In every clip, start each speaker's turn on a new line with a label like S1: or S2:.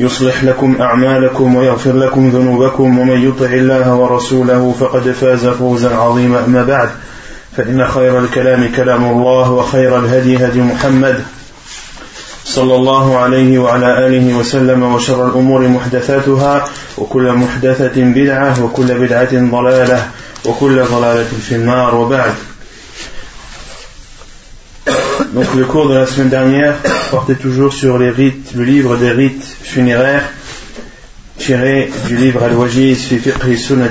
S1: يصلح لكم أعمالكم ويغفر لكم ذنوبكم ومن يطع الله ورسوله فقد فاز فوزا عظيما. أما بعد فإن خير الكلام كلام الله وخير الهدي هدي محمد صلى الله عليه وعلى آله وسلم وشر الأمور محدثاتها وكل محدثة بدعة وكل بدعة ضلالة وكل ضلالة في النار. وبعد Donc le cours de la semaine dernière portait toujours sur les rites, le livre des rites funéraires tiré du livre Al-Wajiz fi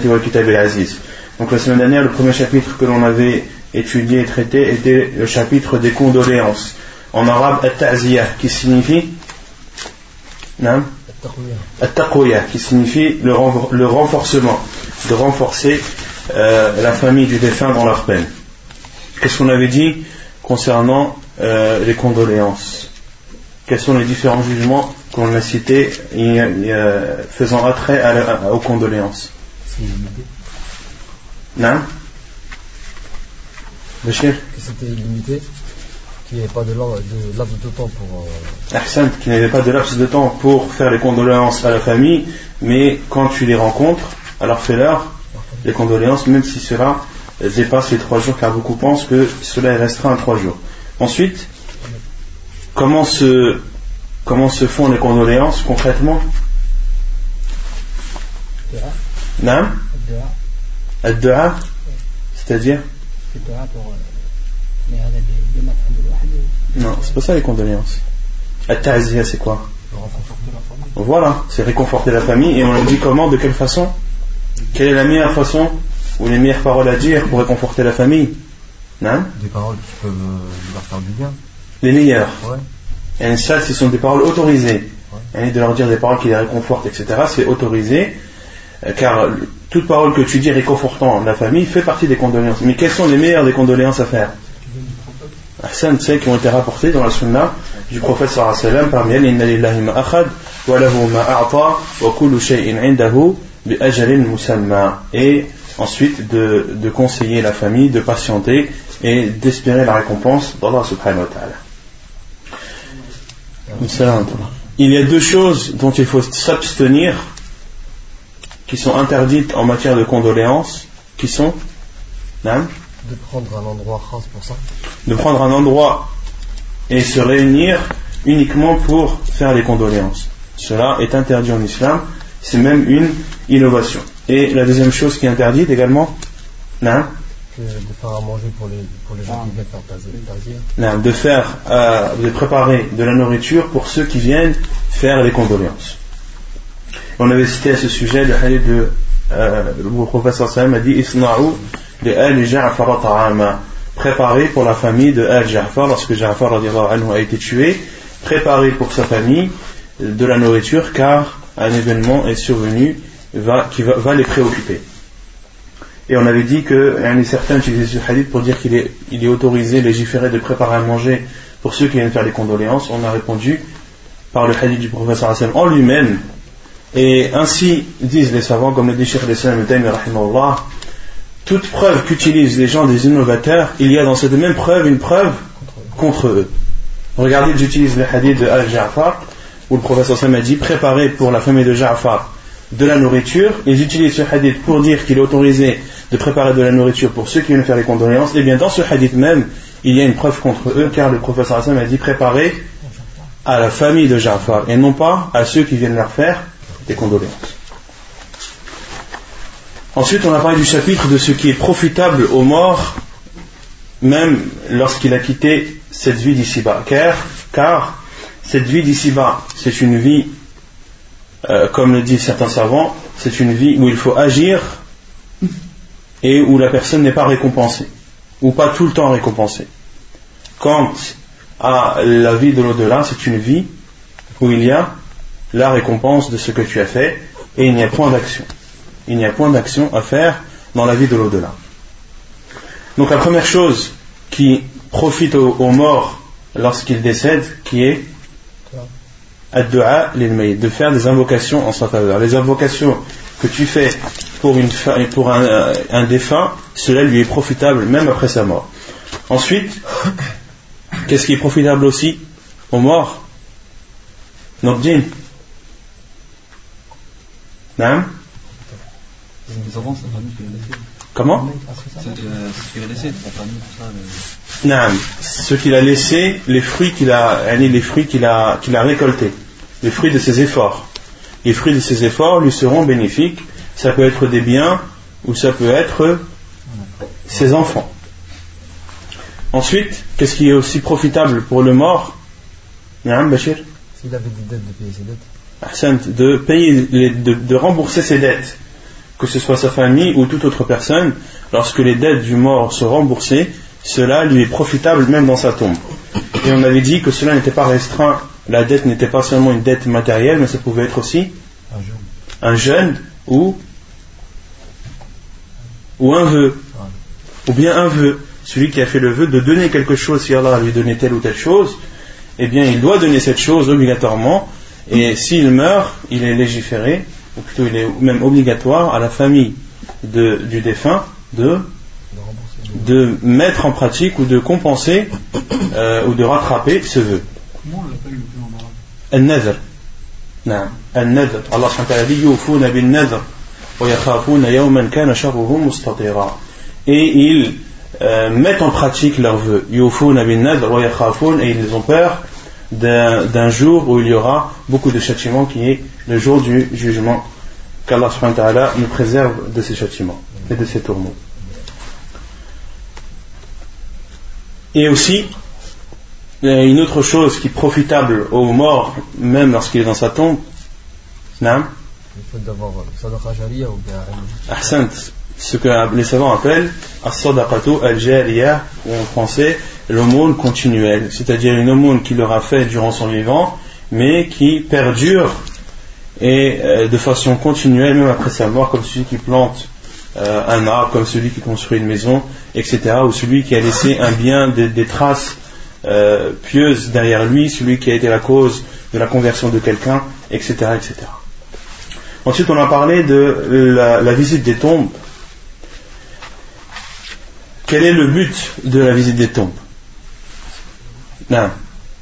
S1: wal kitab al-aziz. Donc la semaine dernière, le premier chapitre que l'on avait étudié et traité était le chapitre des condoléances. En arabe, at-ta'ziyah, qui signifie At-taqoya, qui signifie le, le, renforcement, de renforcer euh, la famille du défunt dans leur peine. Qu'est-ce qu'on avait dit concernant euh, les condoléances? Quels sont les différents jugements qu'on a cités faisant attrait à, à, aux condoléances Non?
S2: Bachir C'était illimité qu'il n'y avait pas de, laps de temps pour.
S1: Euh... qu'il n'y avait pas de laps de temps pour faire les condoléances à la famille, mais quand tu les rencontres, alors fais-leur les condoléances, même si cela dépasse les trois jours, car beaucoup pensent que cela est restreint à trois jours. Ensuite, comment se, comment se font les condoléances concrètement Non Ad-Dua C'est-à-dire non, c'est pas ça les condoléances. At-ta'ziya, c'est quoi Voilà, c'est réconforter la famille. Et on a dit comment, de quelle façon Quelle est la meilleure façon ou les meilleures paroles à dire pour réconforter la famille
S2: non Des paroles qui peuvent euh, leur faire du bien.
S1: Les meilleures. Ouais. Et ça, ce sont des paroles autorisées. Et de leur dire des paroles qui les réconfortent, etc., c'est autorisé. Euh, car toute parole que tu dis réconfortant la famille fait partie des condoléances. Mais quelles sont les meilleures des condoléances à faire? Hassan, celles qui ont été rapportées dans la sunna du prophète sallallahu alayhi wa sallam, parmi elles, Inna lillahi ma akhad, wa lahu ma a'ta, wa kullu shay'in indahu, bi ajalin musamma. Et ensuite, de, de conseiller la famille, de patienter et d'espérer la récompense d'Allah subhanahu wa ta'ala. Il y a deux choses dont il faut s'abstenir, qui sont interdites en matière de condoléances, qui sont, non
S2: de prendre un endroit pour ça
S1: De prendre un endroit et se réunir uniquement pour faire les condoléances. Cela est interdit en islam, c'est même une innovation. Et la deuxième chose qui est interdite également non
S2: de faire à manger pour les, pour les gens qui viennent faire
S1: non, de faire, euh, de préparer de la nourriture pour ceux qui viennent faire les condoléances. On avait cité à ce sujet le hadith de euh, le professeur Sam a dit Isna'u de Al Ja'far ta'ama. Préparé pour la famille de Al Ja'far lorsque Ja'far a été tué. Préparé pour sa famille de la nourriture car un événement est survenu va, qui va, va les préoccuper et on avait dit que certains utilisaient ce hadith pour dire qu'il est, autorisé, légiféré de préparer à manger pour ceux qui viennent faire les condoléances. On a répondu par le hadith du professeur Hassan en lui-même. Et ainsi disent les savants, comme le dit Cheikh l'Islam toute preuve qu'utilisent les gens des innovateurs, il y a dans cette même preuve une preuve contre eux. Regardez, j'utilise le hadith de Al-Ja'far, où le professeur Hassan a dit préparer pour la famille de Ja'far de la nourriture. Ils utilisent ce hadith pour dire qu'il est autorisé de préparer de la nourriture pour ceux qui viennent faire les condoléances, et bien dans ce hadith même, il y a une preuve contre eux, car le professeur Hassan a dit préparer à la famille de Ja'far, et non pas à ceux qui viennent leur faire des condoléances. Ensuite, on a parlé du chapitre de ce qui est profitable aux morts, même lorsqu'il a quitté cette vie d'ici-bas, car, car cette vie d'ici-bas, c'est une vie, euh, comme le disent certains savants, c'est une vie où il faut agir et où la personne n'est pas récompensée, ou pas tout le temps récompensée. Quant à la vie de l'au-delà, c'est une vie où il y a la récompense de ce que tu as fait et il n'y a point d'action. Il n'y a point d'action à faire dans la vie de l'au-delà. Donc la première chose qui profite aux, morts lorsqu'ils décèdent, qui est de faire des invocations en sa faveur. Les invocations que tu fais pour, une, pour un, un, défunt, cela lui est profitable même après sa mort. Ensuite, qu'est-ce qui est profitable aussi aux morts? Notre djinn. Non Comment? Ce qu'il a laissé, les fruits qu'il a, les fruits qu'il a récoltés, les fruits de ses efforts. Les fruits de ses efforts lui seront bénéfiques. Ça peut être des biens ou ça peut être ses enfants. Ensuite, qu'est-ce qui est aussi profitable pour le mort? Bachir?
S2: S'il avait des dettes, de payer ses dettes.
S1: De, payer de rembourser ses dettes que ce soit sa famille ou toute autre personne, lorsque les dettes du mort sont remboursées, cela lui est profitable même dans sa tombe. Et on avait dit que cela n'était pas restreint, la dette n'était pas seulement une dette matérielle, mais ça pouvait être aussi un jeûne ou, ou un vœu, ou bien un vœu. Celui qui a fait le vœu de donner quelque chose, si Allah lui donné telle ou telle chose, eh bien il doit donner cette chose obligatoirement, et s'il meurt, il est légiféré ou plutôt il est même obligatoire à la famille du défunt de, de mettre en pratique ou de compenser euh, ou de rattraper ce vœu. Comment on l'appelle le vœu en arabe? al النذر Allah subhanahu dit يوفون بالنذر ويخافون يوما كان شره مستطيرا et ils euh, mettent en pratique leurs vœux يوفون بالنذر ويخافون et ils ont peur d'un jour où il y aura beaucoup de châtiments qui est le jour du jugement. Qu'Allah nous préserve de ces châtiments et de ces tourments. Et aussi, il y a une autre chose qui est profitable au mort, même lorsqu'il est dans sa tombe. Non ce que les savants appellent as-sadaqatu al ou en français l'aumône continuelle, c'est-à-dire une aumône qu'il aura fait durant son vivant, mais qui perdure et euh, de façon continuelle même après sa mort, comme celui qui plante euh, un arbre, comme celui qui construit une maison, etc., ou celui qui a laissé un bien, des, traces euh, pieuses derrière lui, celui qui a été la cause de la conversion de quelqu'un, etc., etc. Ensuite, on a parlé de la visite des tombes quel est le but de la visite des tombes?
S2: Non.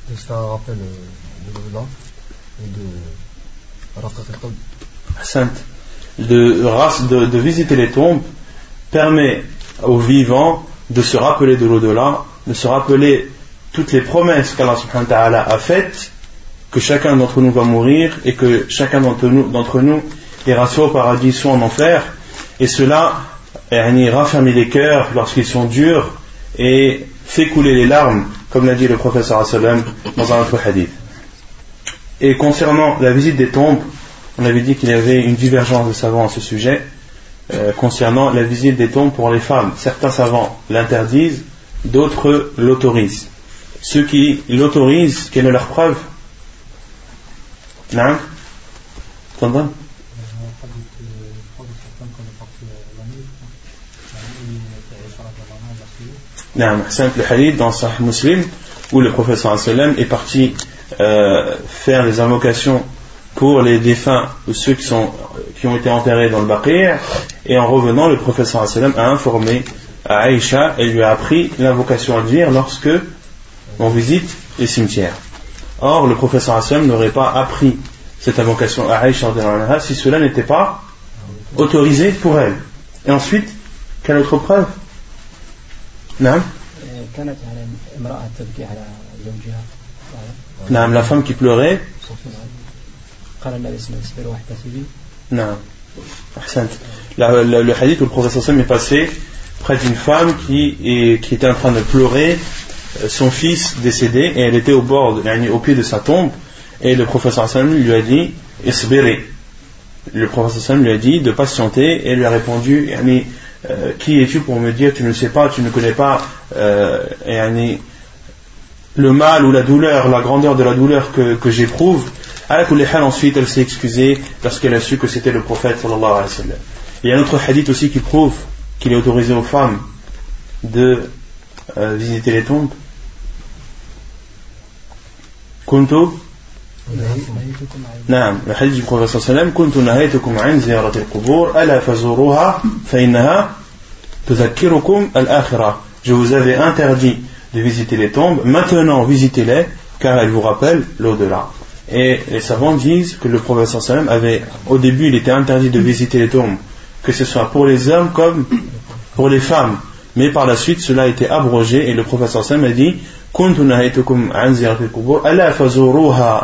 S2: De se faire un rappel de et
S1: de de, de, visiter les tombes permet aux vivants de se rappeler de l'au-delà, de se rappeler toutes les promesses qu'Allah subhanahu wa ta'ala a faites, que chacun d'entre nous va mourir et que chacun d'entre nous, ira soit au paradis, soit en enfer. Et cela raffermit les cœurs lorsqu'ils sont durs et fait couler les larmes, comme l'a dit le professeur sallam dans un autre hadith. Et concernant la visite des tombes, on avait dit qu'il y avait une divergence de savants à ce sujet. Euh, concernant la visite des tombes pour les femmes, certains savants l'interdisent, d'autres l'autorisent. Ceux qui l'autorisent, quelle est leur preuve. Non? Un simple hadith dans Sahih Muslim où le professeur sallam est parti euh, faire des invocations pour les défunts ou ceux qui, sont, qui ont été enterrés dans le Baqir et en revenant le professeur sallam a informé à Aïcha et lui a appris l'invocation à dire lorsque on visite les cimetières. Or, le professeur Hassan n'aurait pas appris cette invocation à Aïcha si cela n'était pas autorisé pour elle. Et ensuite, quelle autre preuve? Non la femme qui pleurait. Non. La, le hadith où le professeur Sam est passé près d'une femme qui était en train de pleurer son fils décédé et elle était au bord, au pied de sa tombe et le professeur Hassan lui a dit Isbiri. Le professeur Hassan lui a dit de patienter et lui a répondu euh, Qui es-tu pour me dire tu ne sais pas, tu ne connais pas euh, le mal ou la douleur, la grandeur de la douleur que, que j'éprouve Ensuite, elle s'est excusée lorsqu'elle a su que c'était le prophète sallallahu alayhi wa sallam. Il y a un autre hadith aussi qui prouve qu'il est autorisé aux femmes de euh, visiter les tombes. Kuntu نعم الحديث du prophète صلى الله عليه وسلم كنت نهيتكم عن زيارة القبور ألا فزوروها فإنها تذكركم الآخرة Je vous avais interdit de visiter les tombes, maintenant visitez-les car elles vous rappellent l'au-delà. Et les savants disent que le prophète sallam avait, au début, il était interdit de visiter les tombes, que ce soit pour les hommes comme pour les femmes. Mais par la suite, cela a été abrogé et le prophète sallam a dit et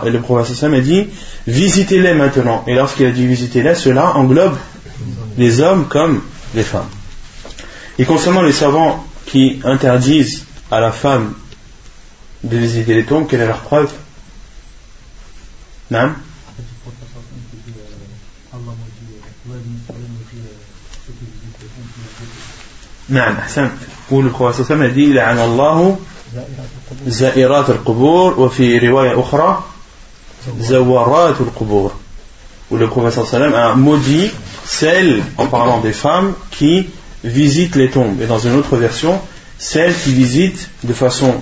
S1: le prophète a dit visitez-les maintenant. Et lorsqu'il a dit visitez-les cela englobe les hommes comme les femmes. Et concernant les savants qui interdisent à la femme de visiter les tombes quelle est leur preuve? Non non, ou le prophète a dit زائرات القبور وفي رواية أخرى زوارات القبور où le prophète sallam a maudit celles, en parlant des femmes, qui visitent les tombes. Et dans une autre version, celles qui visitent de façon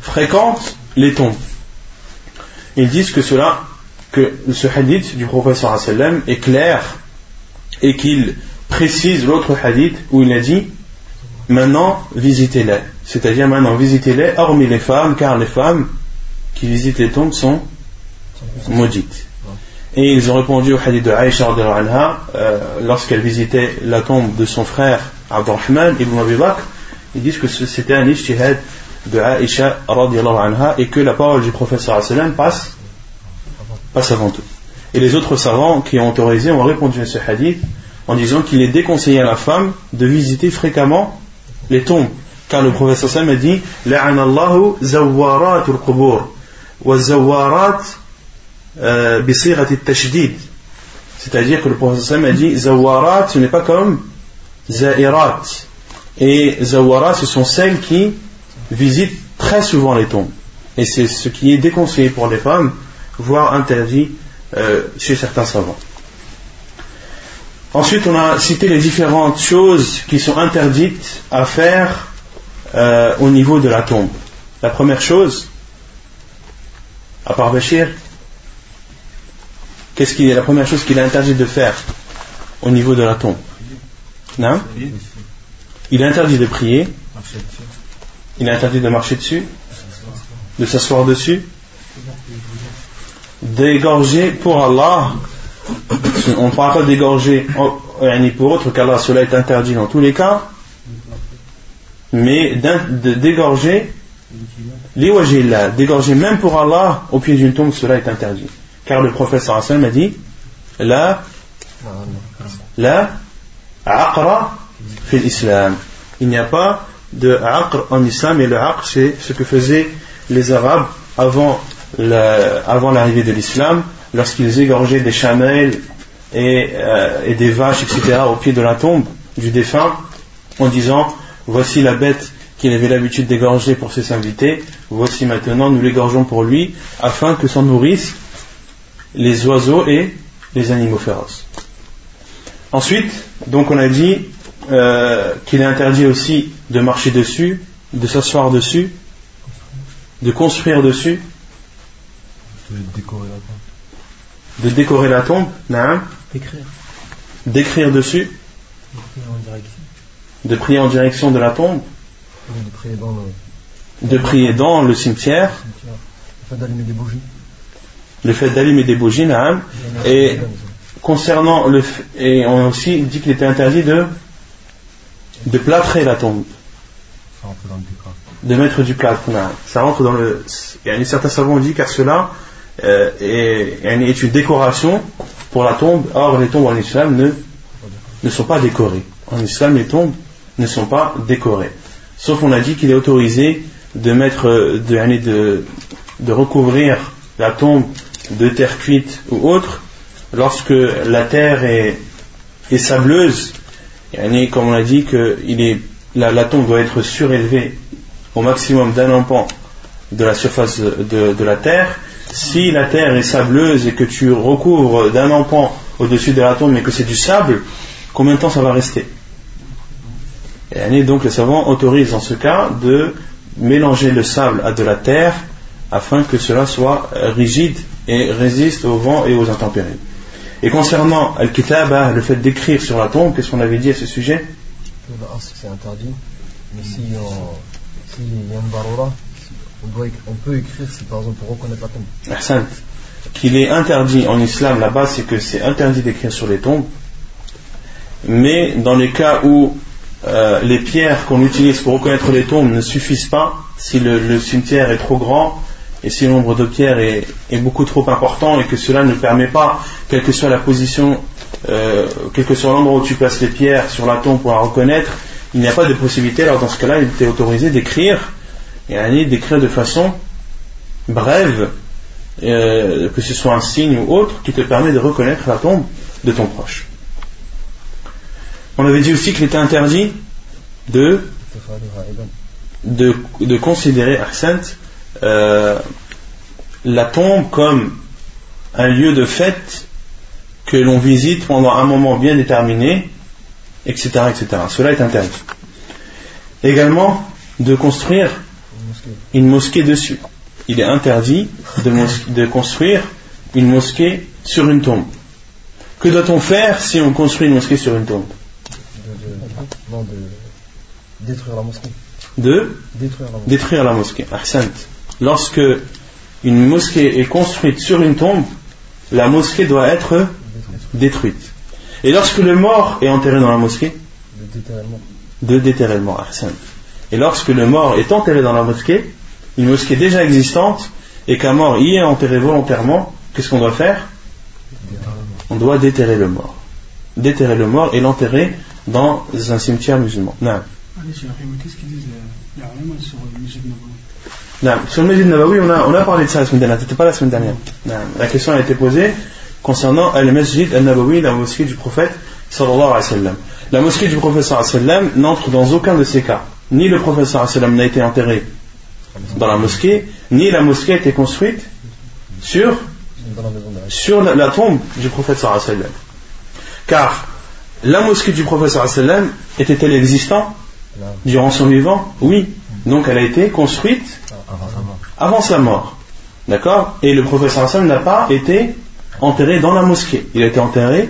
S1: fréquente les tombes. Ils disent que cela, que ce hadith du prophète sallam est clair et qu'il précise l'autre hadith où il a dit maintenant visitez-les. C'est-à-dire maintenant visitez-les, hormis les femmes, car les femmes qui visitent les tombes sont maudites. Et ils ont répondu au hadith de Aïcha euh, lorsqu'elle visitait la tombe de son frère Abdurrahman ibn Abi Bakr, ils disent que c'était un ijtihad de Aïcha anha et que la parole du professeur passe, passe avant tout. Et les autres savants qui ont autorisé ont répondu à ce hadith en disant qu'il est déconseillé à la femme de visiter fréquemment les tombes. Car le professeur Sam a dit La'anallahu zawarat al-qubur wa zawarat euh, tashdid C'est-à-dire que le professeur Sam a dit Zawarat, ce n'est pas comme Zairat. Et Zawarat, ce sont celles qui visitent très souvent les tombes. Et c'est ce qui est déconseillé pour les femmes, voire interdit euh, chez certains savants. Ensuite, on a cité les différentes choses qui sont interdites à faire euh, au niveau de la tombe. La première chose, à part Bachir, qu'est-ce qui est la première chose qu'il est interdit de faire au niveau de la tombe? Non? Il est interdit de prier. Il est interdit de marcher dessus, de s'asseoir dessus, d'égorger pour Allah. On ne parle pas d'égorger ni pour autre qu'Allah, cela est interdit dans tous les cas, mais d'égorger d'égorger même pour Allah au pied d'une tombe, cela est interdit. Car le prophète a dit La, la aqra fait l'islam. Il n'y a pas de aqr en islam, et le aqr c'est ce que faisaient les Arabes avant l'arrivée de l'islam, lorsqu'ils égorgeaient des chamelles euh, et, des vaches, etc., au pied de la tombe du défunt, en disant Voici la bête qu'il avait l'habitude d'égorger pour ses invités, voici maintenant nous l'égorgeons pour lui, afin que s'en nourrissent les oiseaux et les animaux féroces. Ensuite, donc on a dit euh, qu'il est interdit aussi de marcher dessus, de s'asseoir dessus, de construire dessus,
S2: de décorer la
S1: tombe, de décorer la tombe,
S2: D'écrire.
S1: D'écrire dessus. De prier en direction de la tombe.
S2: De prier dans le,
S1: de prier dans le cimetière.
S2: Le fait d'allumer des bougies.
S1: Le fait d'allumer des bougies, naam. Et concernant le et on a aussi dit qu'il était interdit de de plâtrer la tombe. De mettre du plâtre. Ça rentre dans le. Il y a certains savants dit car cela euh, est, est, une décoration pour la tombe. Or, les tombes en islam ne, ne sont pas décorées. En islam, les tombes ne sont pas décorées. Sauf on a dit qu'il est autorisé de mettre, de, recouvrir la tombe de terre cuite ou autre, lorsque la terre est, sableuse, comme on a dit que la, tombe doit être surélevée au maximum d'un empan de la surface de, de, la terre. Si la terre est sableuse et que tu recouvres d'un empan au-dessus de la tombe mais que c'est du sable, combien de temps ça va rester? Et donc les savants autorisent en ce cas de mélanger le sable à de la terre afin que cela soit rigide et résiste au vent et aux intempéries. Et concernant Al-Kitaba, le fait d'écrire sur la tombe, qu'est-ce qu'on avait dit à ce sujet?
S2: C'est interdit, mais s'il y a une barora, on, peut écrire si par exemple pour reconnaître la tombe.
S1: Qu'il est interdit en islam là-bas, c'est que c'est interdit d'écrire sur les tombes, mais dans les cas où euh, les pierres qu'on utilise pour reconnaître les tombes ne suffisent pas, si le, cimetière est trop grand et si le nombre de pierres est, beaucoup trop important et que cela ne permet pas, quelle que soit la position, euh, quel que soit l'endroit où tu places les pierres sur la tombe pour la reconnaître, il n'y a pas de possibilité. Alors dans ce cas-là, il était autorisé d'écrire, et d'écrire de façon brève, euh, que ce soit un signe ou autre, qui te permet de reconnaître la tombe de ton proche. On avait dit aussi qu'il était interdit de, considérer euh, la tombe comme un lieu de fête que l'on visite pendant un moment bien déterminé, etc., etc. Cela est interdit. Également, de construire une mosquée dessus. Il est interdit de, de construire une mosquée sur une tombe. Que doit-on faire si on construit une mosquée sur une tombe?
S2: De détruire la mosquée.
S1: De détruire la mosquée. Lorsque une mosquée est construite sur une tombe, la mosquée doit être détruite. Et lorsque le mort est enterré dans la mosquée De déterrer le mort. Et lorsque le mort est enterré dans la mosquée, une mosquée déjà existante, et qu'un mort y est enterré volontairement, qu'est-ce qu'on doit faire? On doit déterrer le mort. Déterrer le mort et l'enterrer dans un cimetière musulman. Non. Qu'est-ce qu'ils disent les sur le Masjid Nabawi on a, on a parlé de ça la semaine dernière. C'était pas la semaine dernière. La question a été posée concernant le Masjid al-Nabawi, la mosquée du prophète sallallahu alayhi wa sallam. La mosquée du prophète sallallahu alayhi wa sallam n'entre dans aucun de ces cas. Ni le prophète sallallahu alayhi wa sallam n'a été enterré dans la mosquée, ni la mosquée a été construite sur, sur la, la tombe du prophète sallallahu alayhi wa sallam. Car la mosquée du prophète était-elle existante durant son vivant? Oui. Donc elle a été construite avant sa mort. D'accord? Et le prophète n'a pas été enterré dans la mosquée. Il a été enterré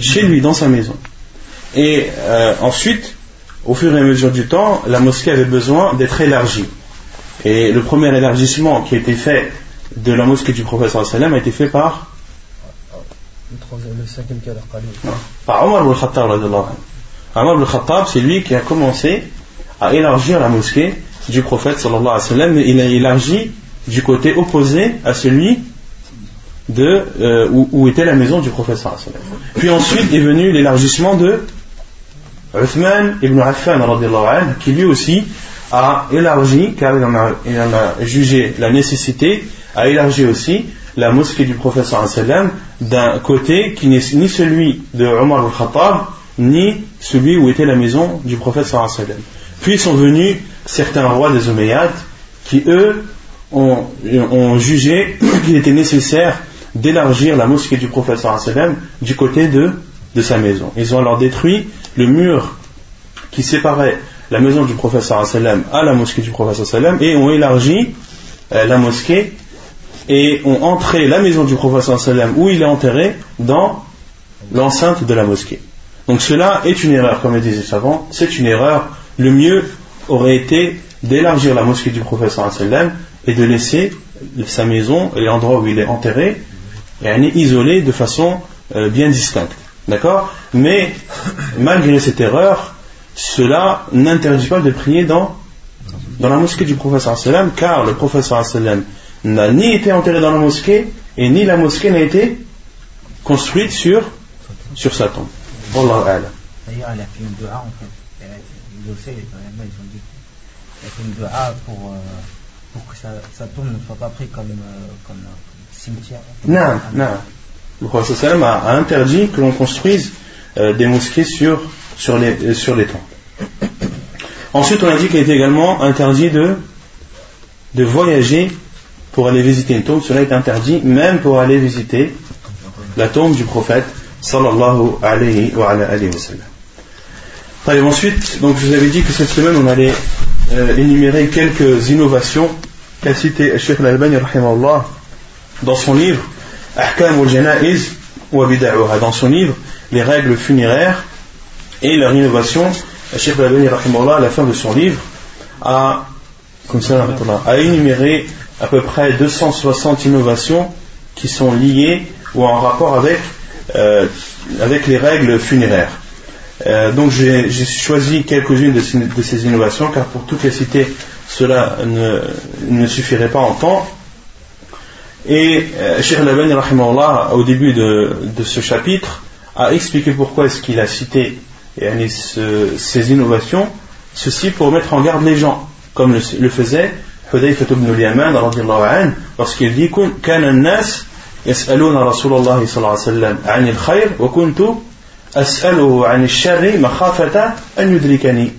S1: chez lui, dans sa maison. Et euh, ensuite, au fur et à mesure du temps, la mosquée avait besoin d'être élargie. Et le premier élargissement qui a été fait de la mosquée du prophète a été fait par Par Omar ibn Khattab. Omar ibn Khattab, c'est lui qui a commencé à élargir la mosquée du prophète sallallahu alayhi wa sallam, mais il a élargi du côté opposé à celui de, euh, où, était la maison du prophète sallallahu alayhi. Puis ensuite est venu l'élargissement de Uthman ibn Affan qui lui aussi a élargi, car il a, il en a jugé la nécessité, a élargi aussi la mosquée du prophète d'un côté qui n'est ni celui de Omar al-Khattab, ni celui où était la maison du prophète Puis sont venus certains rois des Omeyyades qui, eux, ont, jugé qu'il était nécessaire d'élargir la mosquée du prophète du côté de, de sa maison. Ils ont alors détruit le mur qui séparait la maison du prophète à la mosquée du prophète et ont élargi euh, la mosquée et ont entré la maison du prophète sallam où il est enterré dans l'enceinte de la mosquée. Donc cela est une erreur, comme le disent les savants, c'est une erreur. Le mieux aurait été d'élargir la mosquée du prophète sallam et de laisser sa maison et l'endroit où il est enterré isolé de façon euh, bien distincte. D'accord? Mais malgré cette erreur, cela n'interdit pas de prier dans, dans la mosquée du prophète car le prophète n'a ni été enterré dans la mosquée et ni la mosquée n'a été construite sur, sur sa tombe. D'ailleurs, elle a fait une dua en fait. Ils ont dit
S2: une dua pour, euh, pour que ça tombe ne soit pas pris comme, euh, comme un cimetière.
S1: Non, non. Le prophète a interdit que l'on construise euh, des mosquées sur, sur, les, sur les tombes. Ensuite, on a dit qu'il était également interdit de, de voyager pour aller visiter une tombe. Cela est interdit même pour aller visiter la tombe du prophète sallallahu alayhi wa, alayhi wa sallam. Ensuite, donc je vous avais dit que cette semaine on allait euh, énumérer quelques innovations qu'a cité Sheikh Al-Albani dans son livre Ahkam al-Janaiz wa dans son livre Les règles funéraires et leur innovation. Sheikh Al-Albani à la fin de son livre a, comme ça, a énuméré à peu près 260 innovations qui sont liées ou en rapport avec, euh, avec les règles funéraires. Euh, donc j'ai choisi quelques-unes de, ces innovations car pour toutes les citer cela ne, suffirait pas en temps. Et euh, Labani au début de, ce chapitre a expliqué pourquoi est-ce qu'il a cité ces innovations, ceci pour mettre en garde les gens, comme le faisait Hudayfa ibn al-Yaman lorsqu'il dit كان الناس يسألون رسول الله صلى الله عليه وسلم عن الخير وكنت أسأله عن الشر مخافة أن يدركني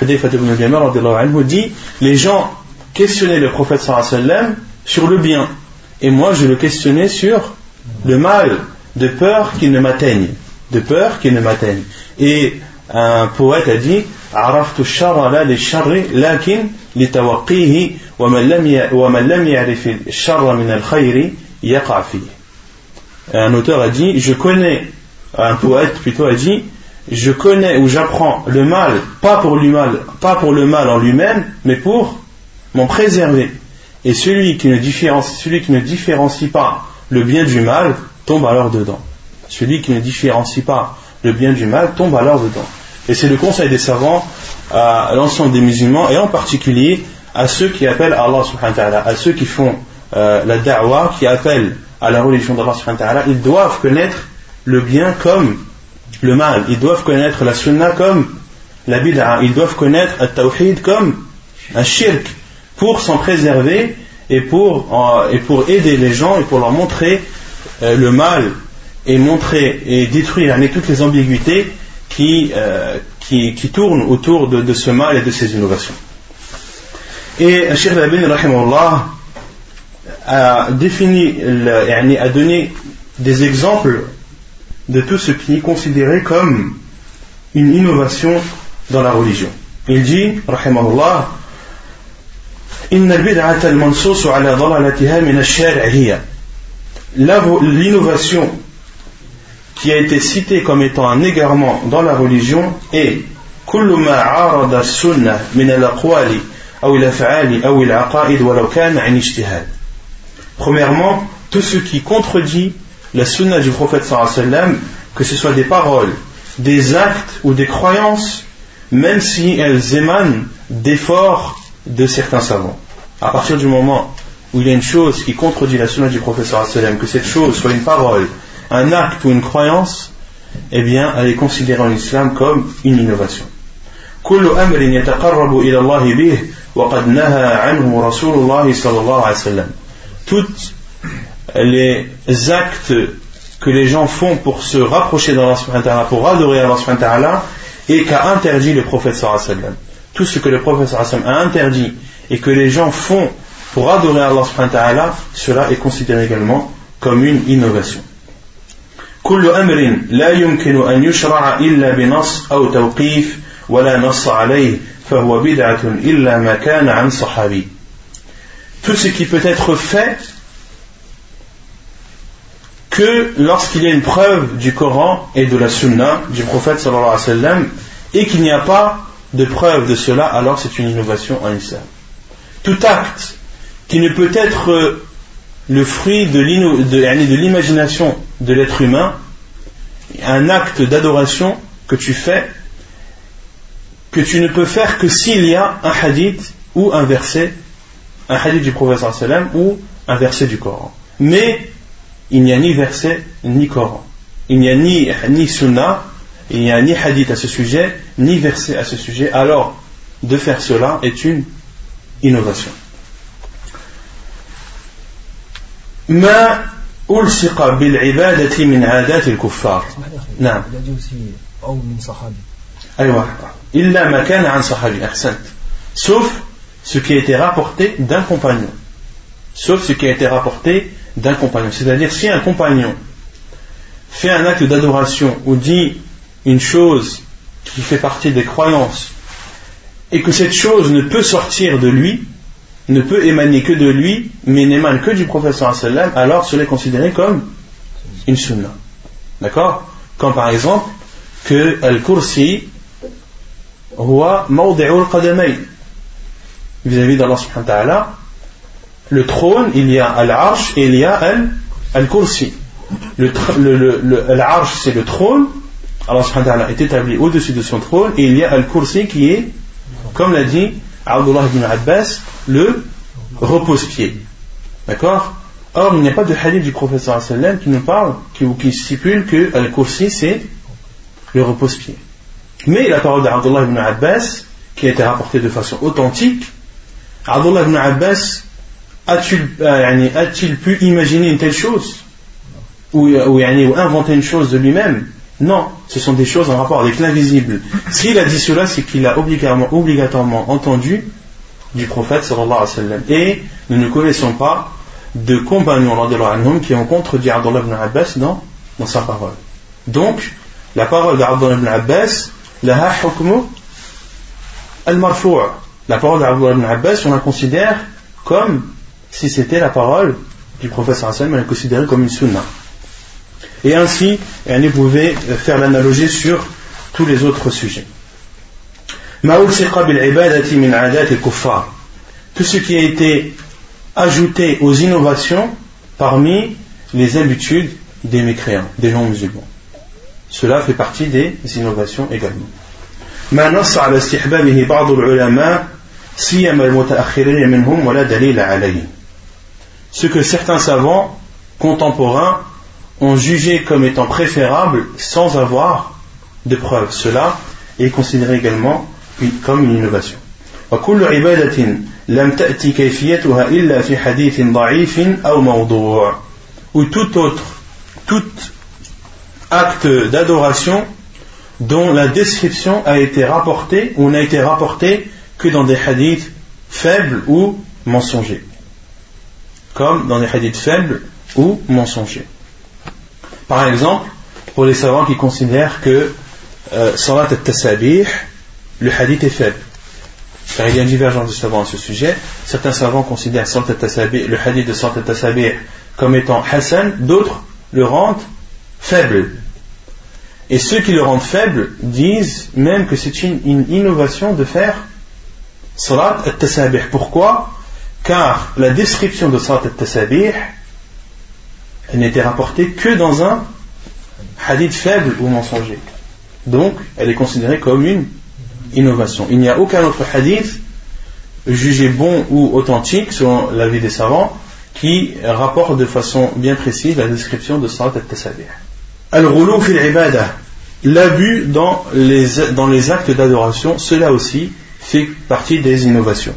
S1: Hudayfa ibn al-Yaman anhu dit les gens questionnaient le prophète sallallahu alayhi wa sallam sur le bien et moi je le questionnais sur le mal de peur qu'il ne m'atteigne de peur qu'il ne m'atteigne et un poète a dit عرفت الشر لا للشر لكن لتوقيه ومن لم ومن لم يعرف الشر من الخير يقع فيه un auteur a dit je connais un poète plutôt a dit je connais ou j'apprends le mal pas pour le mal pas pour le mal en lui-même mais pour m'en préserver et celui qui ne différencie celui qui ne différencie pas le bien du mal tombe alors dedans celui qui ne différencie pas le bien du mal tombe alors dedans et c'est le conseil des savants à l'ensemble des musulmans et en particulier à ceux qui appellent Allah subhanahu wa à ceux qui font euh, la da'wah qui appellent à la religion d'Allah subhanahu wa ta'ala ils doivent connaître le bien comme le mal. Ils doivent connaître la sunna comme la bid'a. Ils doivent connaître le tawhid comme un shirk pour s'en préserver et pour, et pour aider les gens et pour leur montrer euh, le mal et montrer et détruire toutes les ambiguïtés qui, euh, qui, qui, tournent autour de, ce mal et de ces innovations. Et Sheikh Labin a défini, a donné des exemples de tout ce qui est considéré comme une innovation dans la religion. Il dit, rahimahullah, L'innovation qui a été citée comme étant un égarement dans la religion est Premièrement, tout ce qui contredit la sunna du prophète sallam, que ce soit des paroles, des actes ou des croyances, même si elles émanent d'efforts de certains savants. À partir du moment où il y a une chose qui contredit la sunna du prophète sallam, que cette chose soit une parole, un acte ou une croyance, eh bien, elle est considérée en islam comme une innovation. Toute les actes que les gens font pour se rapprocher d'Allah pour adorer Allah et qu'a interdit le prophète. Tout ce que le prophète a interdit et que les gens font pour adorer Allah cela est considéré également comme une innovation. كل أمر لا يمكن أن يشرع إلا بنص أو توقيف ولا نص عليه فهو بدعة إلا ما كان عن صحابي. Tout ce qui peut être fait que lorsqu'il y a une preuve du Coran et de la Sunna du prophète sallallahu alayhi wa sallam et qu'il n'y a pas de preuve de cela, alors c'est une innovation en islam. Tout acte qui ne peut être le fruit de l'imagination de l'être humain, un acte d'adoration que tu fais, que tu ne peux faire que s'il y a un hadith ou un verset, un hadith du prophète sallam ou un verset du Coran. Mais il n'y a ni verset ni Coran. Il n'y a ni, Sunnah, il n'y a ni hadith à ce sujet, ni verset à ce sujet. Alors, de faire cela est une innovation. ألصق بالعبادة من عادات الكفار نعم أو من صحابي أيوة إلا ما كان عن صحابي أحسنت sauf ce qui a été rapporté d'un compagnon sauf ce qui a été rapporté d'un compagnon c'est-à-dire si un compagnon fait un acte d'adoration ou dit une chose qui fait partie des croyances et que cette chose ne peut sortir de lui, ne peut émaner que de lui, mais n'émane que du professeur sallam, alors cela est considéré comme une sunna. D'accord? Comme par exemple que Al-Kursi huwa mawdi'ul qadamay. Vis-à-vis d'Allah subhanahu wa ta'ala le trône il y a Al-Arsh et il y a Al-Kursi. Le, Al-Arsh c'est le trône. Allah subhanahu wa ta'ala est établi au-dessus de son trône et il y a Al-Kursi qui est comme l'a dit Abdullah ibn Abbas, le repose-pied. D'accord Or, il n'y a pas de hadith du professeur sallam qui nous parle, qui, qui stipule que Al-Kursi c'est le repose-pied. Mais la parole d'Abdullah ibn Abbas, qui a été rapportée de façon authentique, Abdullah ibn Abbas a-t-il euh, pu imaginer une telle chose? Ou, ou, ou inventer une chose de lui-même? Non, ce sont des choses en rapport avec l'invisible. S'il a dit cela, c'est qu'il a obligatoirement, entendu du prophète sallallahu alayhi. Et nous ne connaissons pas de compagnons qui ont contredit Abdullah ibn Abbas dans, dans sa parole. Donc, la parole d'Abdullah ibn Abbas, la al-marfou' la parole d'Abdullah ibn Abbas, on la considère comme si c'était la parole du prophète sallallahu alayhi wa sallam, on la considère comme une sunnah. Et ainsi, vous pouvez faire l'analogie sur tous les autres sujets. Tout ce qui a été ajouté aux innovations parmi les habitudes des mécréants, des non-musulmans. Cela fait partie des innovations également. Ce que certains savants contemporains ont jugé comme étant préférable sans avoir de preuves. Cela est considéré également comme une innovation. وكل عبادة لم تأتي كيفيتها إلا في حديث ضعيف أو موضوع ou tout autre tout acte d'adoration dont la description a été rapportée ou n'a été rapportée que dans des hadiths faibles ou mensongers comme dans des hadiths faibles ou mensongers par exemple, pour les savants qui considèrent que euh, Salat al-Tasabih, le hadith est faible. Car il y a une divergence de savants à ce sujet. Certains savants considèrent Salat al-Tasabih, le hadith de Salat al-Tasabih comme étant Hassan, d'autres le rendent faible. Et ceux qui le rendent faible disent même que c'est une, une, innovation de faire Salat al-Tasabih. Pourquoi? Car la description de Salat al-Tasabih n'était rapportée que dans un hadith faible ou mensonger. Donc, elle est considérée comme une innovation. Il n'y a aucun autre hadith jugé bon ou authentique, selon l'avis des savants, qui rapporte de façon bien précise la description de Salat al-Tasabih. Al-Ghulou fil ibada, l'abus dans les, dans les actes d'adoration, cela aussi fait partie des innovations.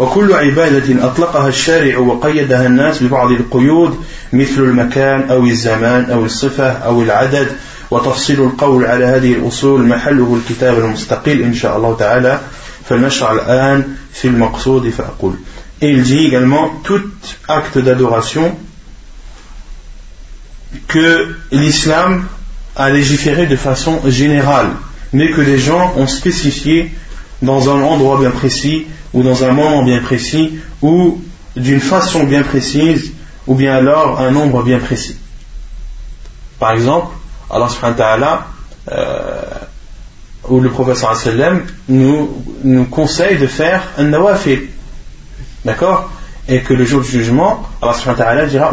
S1: وكل عبادة أطلقها الشارع وقيدها الناس ببعض القيود مثل المكان أو الزمان أو الصفة أو العدد. وتفصيل القول على هذه الأصول محله الكتاب المستقل إن شاء الله تعالى. فلنشرع الآن في المقصود فأقول. Et il dit également tout acte d'adoration que l'islam a légiféré de façon générale, mais que les gens ont spécifié dans un endroit bien précis ou dans un moment bien précis ou d'une façon bien précise ou bien alors un nombre bien précis. Par exemple, Allah subhanahu wa ta'ala euh, ou le professeur sallam nous, nous conseille de faire un nawafil. D'accord? Et que le jour du jugement, Allah subhanahu wa ta'ala dira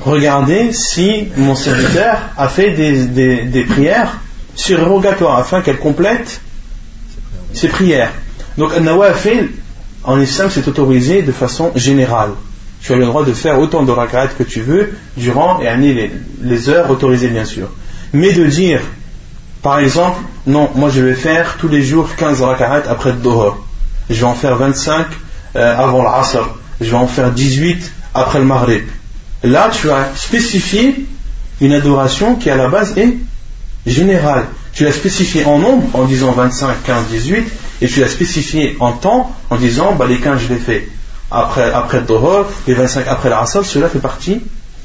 S1: Regardez si mon serviteur a fait des, prières surrogatoires afin qu'elle complète ses prières. Donc, un nawafil, en islam, c'est autorisé de façon générale. Tu as le droit de faire autant de rak'at que tu veux durant et les, les heures autorisées, bien sûr. Mais de dire, par exemple, non, moi je vais faire tous les jours 15 rak'at après le dohor. Je vais en faire 25 euh, avant l'asr. Je vais en faire 18 après le maghrib. Là, tu as spécifié une adoration qui à la base est générale. Tu l'as spécifié en nombre en disant 25, 15, 18, et tu l'as spécifié en temps en disant bah, les 15 je les fais après, après le Dohor, les 25 après la cela fait partie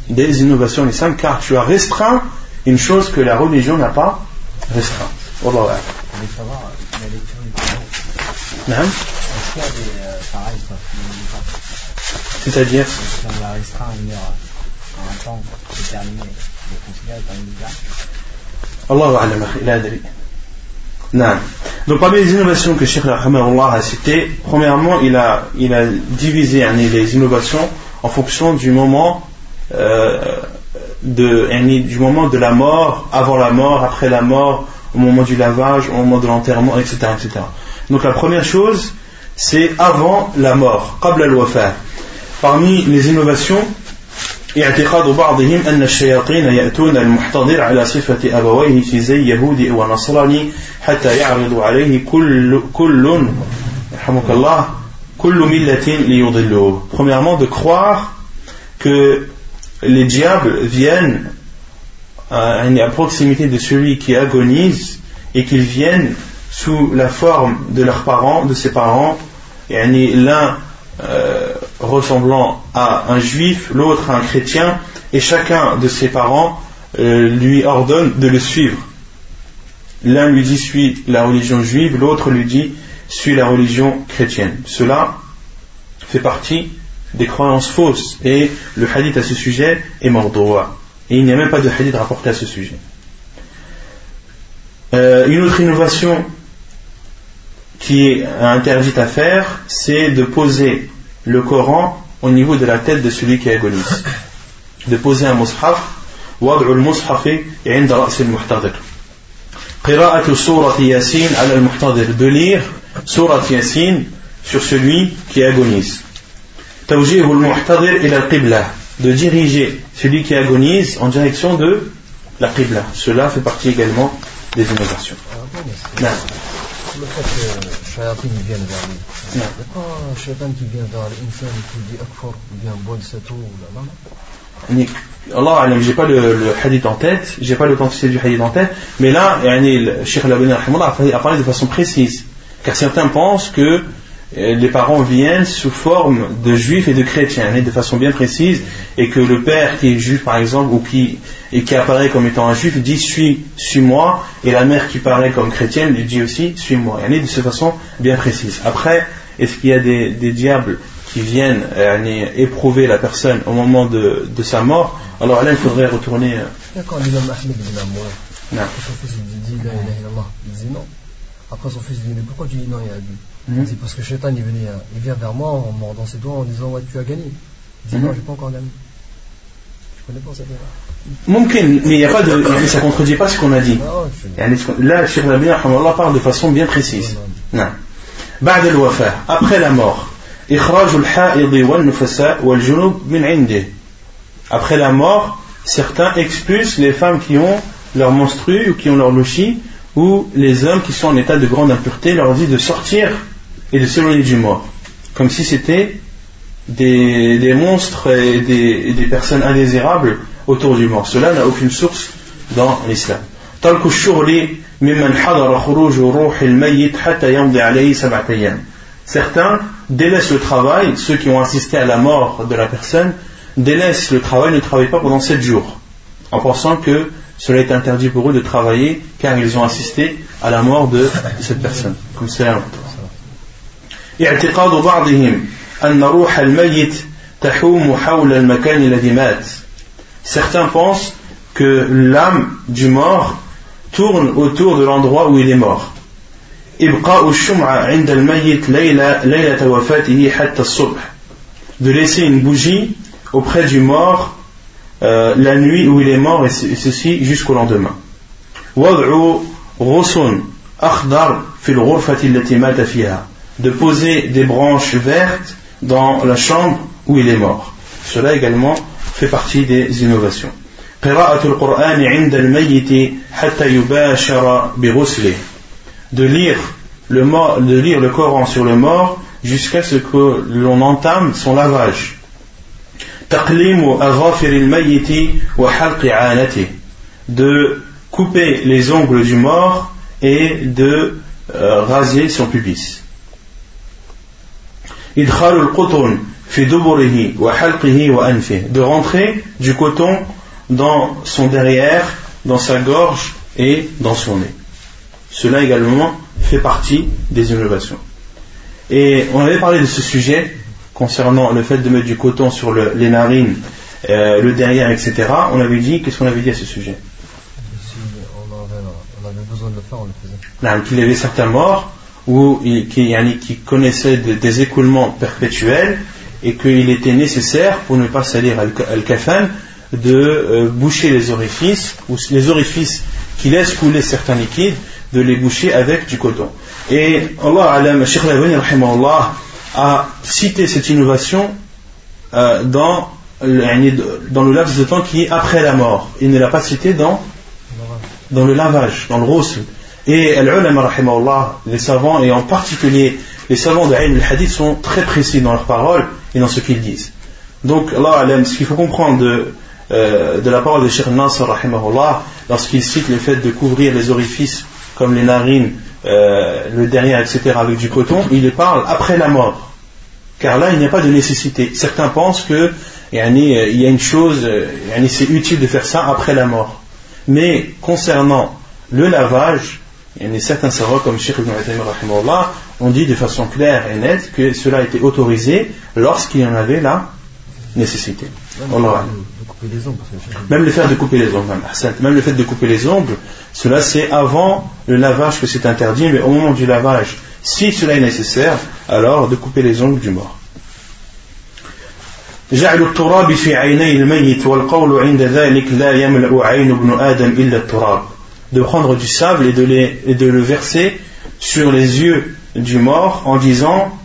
S1: des innovations l'islam car tu as restreint une chose que la religion n'a pas restreint.
S2: Wallah Je voulais savoir la lecture du Coran. Est-ce qu'il y a des euh, pareils,
S1: C'est-à-dire
S2: Si on l'a restreint à une heure, à un temps déterminé, le considère comme une
S1: Il. Donc parmi les innovations que Sheikh Allah a citées, premièrement, il a, il a divisé les innovations en fonction du moment euh, de, du moment de la mort, avant la mort, après la mort, au moment du lavage, au moment de l'enterrement, etc., etc. Donc la première chose, c'est avant la mort, qabla al Parmi les innovations, اعتقاد بعضهم أن الشياطين يأتون المحتضر على صفة أبويه في زي يهودي ونصراني حتى يعرض عليه كل كل رحمك الله كل ملة ليضلوه. Premièrement, de croire que les diables viennent à, à proximité de celui qui agonise et qu'ils viennent sous la forme de leurs parents, de ses parents, et l'un euh, ressemblant à un juif, l'autre à un chrétien, et chacun de ses parents euh, lui ordonne de le suivre. L'un lui dit suis la religion juive, l'autre lui dit suis la religion chrétienne. Cela fait partie des croyances fausses et le hadith à ce sujet est mordoua. Et il n'y a même pas de hadith rapporté à ce sujet. Euh, une autre innovation qui est interdite à faire, c'est de poser le Coran au niveau de la tête de celui qui agonise. De poser un mushaf, وضع المصحف عند رأس المحتضر. قراءة سورة ياسين على المحتضر. De lire سورة ياسين sur celui qui agonise. توجيه المحتضر إلى القبلة. De diriger celui qui agonise en direction de la qibla. Cela fait partie également des innovations.
S2: Non. Le que shayatin viennent vers lui. Il n'y a pas un shaitan qui vient vers l'insan et qui dit akfar, bien eau, là,
S1: non Allah j'ai pas le, le, hadith en tête, j'ai pas l'authenticité du hadith en tête, mais là, le Cheikh Al-Abani a parlé de façon précise. Car certains pensent que les parents viennent sous forme de juifs et de chrétiens, de façon bien précise, et que le père qui est juif par exemple, ou qui, et qui apparaît comme étant un juif, dit suis, suis-moi, et la mère qui paraît comme chrétienne lui dit aussi suis-moi, de cette façon bien précise. Après, est-ce qu'il y a des, diables qui viennent éprouver la personne au moment de, sa mort Alors là, il faudrait retourner.
S2: Euh, l'imam Ahmed dit non. il dit non. Après son fils dit mais pourquoi tu dis non il a dit Mhm. C'est parce que Shaitan il, venait, il vient vers moi en mordant ses doigts en disant ouais, tu as gagné. Il dit mhm. non, j'ai pas encore gagné. Je connais pas cette
S1: Mumkin, mais il y a pas de, ça contredit pas ce qu'on a dit. Là, Cheikh Rabia parle de façon bien précise. Non. بعد الوفاة après la mort إخراج الحائض والنفساء والجنوب من عنده après la mort certains expulsent les femmes qui ont leur menstru ou qui ont leur louchi ou les hommes qui sont en état de grande impureté leur dit de sortir et de s'éloigner du mort, comme si c'était des, monstres et des, personnes indésirables autour du mort. Cela n'a aucune source dans l'islam. Certains délaissent le travail, ceux qui ont assisté à la mort de la personne, délaissent le travail, ne travaillent pas pendant sept jours, en pensant que cela est interdit pour eux de travailler car ils ont assisté à la mort de cette personne. Comme c'est اعتقاد بعضهم أن روح الميت تحوم حول المكان الذي مات Certains pensent que l'âme du mort tourne autour de l'endroit où il est mort. إبقاء الشمعة عند الميت ليلة ليلة وفاته حتى الصبح. De laisser une bougie auprès du mort euh, la nuit où il est mort et ceci jusqu'au lendemain. de poser des branches vertes dans la chambre où il est mort. Cela également fait partie des innovations. De lire le, Coran sur le mort jusqu'à ce que l'on entame son lavage. De couper les ongles du mort et de euh, raser son pubis de rentrer du coton dans son derrière, dans sa gorge et dans son nez. Cela également fait partie des innovations. Et on avait parlé de ce sujet concernant le fait de mettre du coton sur les narines, euh, le derrière, etc. On avait dit, qu'est-ce qu'on avait dit à ce sujet?
S2: On avait, besoin de le faire, on le
S1: faisait. Qu'il y avait certains morts ou qui, qui connaissaient des écoulements perpétuels et qu'il était nécessaire pour ne pas salir al-kafan de euh, boucher les orifices ou les orifices qui laissent couler certains liquides de les boucher avec du coton. Et Allah alam Sheikh a cité cette innovation euh, dans, le laps de temps qui est après la mort. Il ne l'a pas cité dans, le lavage dans le rosel et les savants et en particulier les savants de al-Hadith sont très précis dans leurs paroles et dans ce qu'ils disent. Donc, Allah, ce qu'il faut comprendre de, euh, la parole de Sheikh Nasr, lorsqu'il cite le fait de couvrir les orifices comme les narines, euh, le derrière, etc., avec du coton, il parle après la mort. Car là, il n'y a pas de nécessité. Certains pensent que il y a une chose, c'est utile de faire ça après la mort. Mais concernant le lavage, il y a certains savants comme Sheikh Ibn Taymiyyah ont dit de façon claire et nette que cela était autorisé lorsqu'il y en avait la nécessité. Même le fait de couper les ongles, même le fait de couper les ongles, cela c'est avant le lavage que c'est interdit, mais au moment du lavage, si cela est nécessaire, alors de couper les ongles du mort. جعل التراب في عيني الميت والقول عند ذلك لا يملأ عين ابن آدم إلا التراب de prendre du sable et de, le verser sur les yeux du mort en disant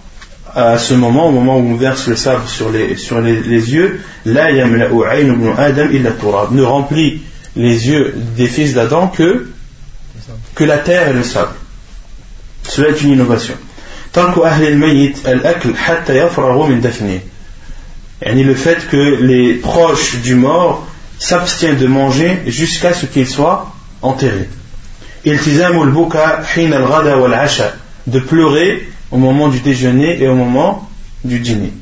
S1: à ce moment, au moment où on verse le sable sur les, sur les, yeux, ne remplit les yeux des fils d'Adam que, que la terre et le sable. Cela est une innovation. le fait que les proches du mort s'abstiennent de manger jusqu'à ce qu'il soit enterré. De pleurer au moment du déjeuner et au moment du dîner.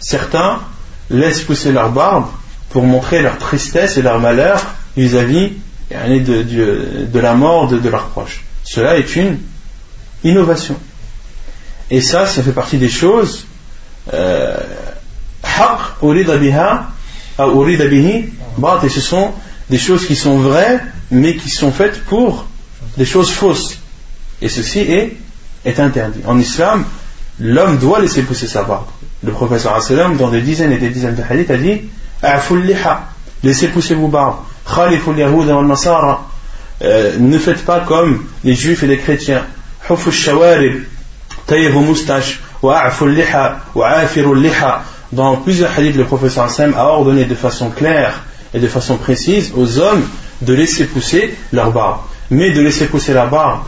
S1: Certains laissent pousser leur barbe pour montrer leur tristesse et leur malheur vis-à-vis de, de, la mort de, de leurs proches. Cela est une innovation. Et ça, ça fait partie des choses euh, et ce sont des choses qui sont vraies mais qui sont faites pour des choses fausses. Et ceci est, interdit. En islam l'homme doit laisser pousser sa barbe. Le professeur dans des dizaines et des dizaines de hadiths a dit laissez pousser vos barbes euh, ne faites pas comme les juifs et les chrétiens dans plusieurs hadiths, le professeur Hassan a ordonné de façon claire et de façon précise aux hommes de laisser pousser leur barbe. Mais de laisser pousser la barbe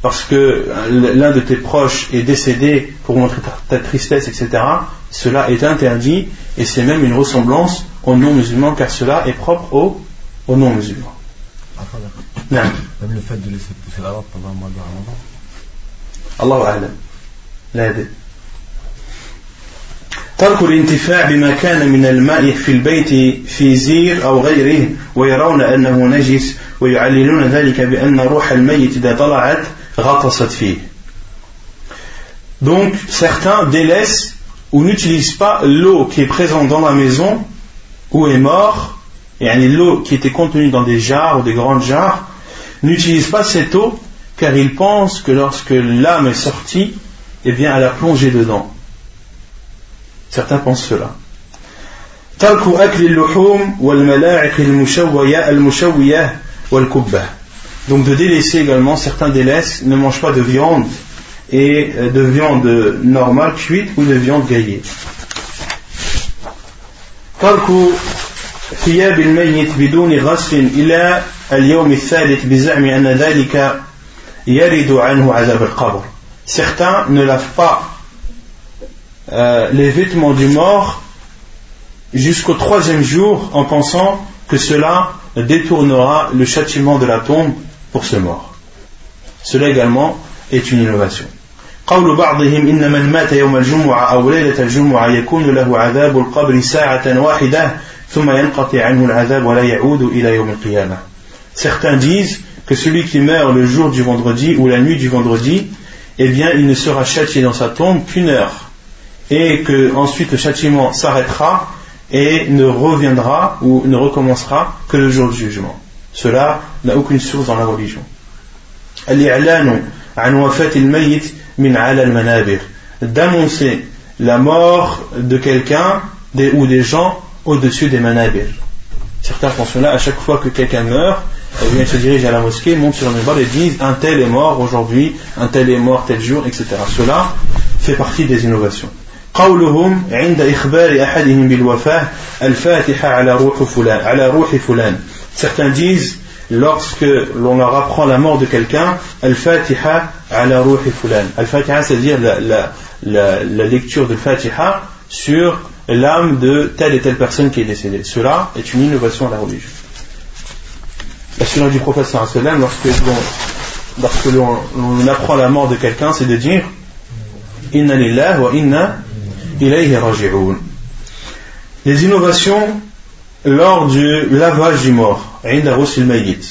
S1: parce que l'un de tes proches est décédé pour montrer ta, tristesse, etc., cela est interdit et c'est même une ressemblance aux non-musulmans car cela est propre aux, aux non-musulmans.
S2: Même le fait de laisser pousser la barbe pendant le mois de
S1: Ramadan. Allahu A'lam. ترك الانتفاع بما كان من الماء في البيت في زير أو غيره ويرون أنه نجس ويعللون ذلك بأن روح الميت إذا طلعت غطست فيه Donc certains délaissent ou n'utilisent pas l'eau qui est présente dans la maison où est mort, et l'eau qui était contenue dans des jarres ou des grandes jarres, n'utilisent pas cette eau car ils pensent que lorsque l'âme est sortie, eh bien elle a plongé dedans. Certains pensent cela. Donc de délaisser également, certains délaissent, ne mangent pas de viande et euh, de viande normale cuite ou de viande grillée. ترك ثياب الميت بدون غسل إلى اليوم الثالث بزعم أن ذلك يرد عنه عذاب القبر certains ne lavent pas euh, les vêtements du mort jusqu'au troisième jour en pensant que cela détournera le châtiment de la tombe pour ce mort. Cela également est une innovation. قول بعضهم إن من مات يوم الجمعة أو ليلة الجمعة يكون له عذاب القبر ساعة واحدة ثم ينقطع عنه العذاب ولا يعود إلى يوم القيامة. Certains disent que celui qui meurt le jour du vendredi ou la nuit du vendredi, eh bien, il ne sera châtié dans sa tombe qu'une heure, et que ensuite le châtiment s'arrêtera et ne reviendra ou ne recommencera que le jour du jugement. Cela n'a aucune source dans la religion. d'annoncer la mort de quelqu'un ou des gens au-dessus des manabir. Certains font cela à chaque fois que quelqu'un meurt, eh bien, se dirigent à la mosquée, montent sur le mémoire et disent un tel est mort aujourd'hui, un tel est mort tel jour, etc. Cela fait partie des innovations. قولهم عند إخبار أحدهم بالوفاة الفاتحة على روح فلان على روح فلان certains disent lorsque l'on leur apprend la mort de quelqu'un al-fatiha ala ruhi fulan al-fatiha c'est-à-dire la, la, la, la lecture de fatiha sur l'âme de telle et telle personne qui est décédée cela est une innovation à la religion la sunna du prophète sallam lorsque l'on lorsque l'on apprend la mort de quelqu'un c'est de dire inna lillah wa inna les innovations lors du lavage du mort عند غسل الميت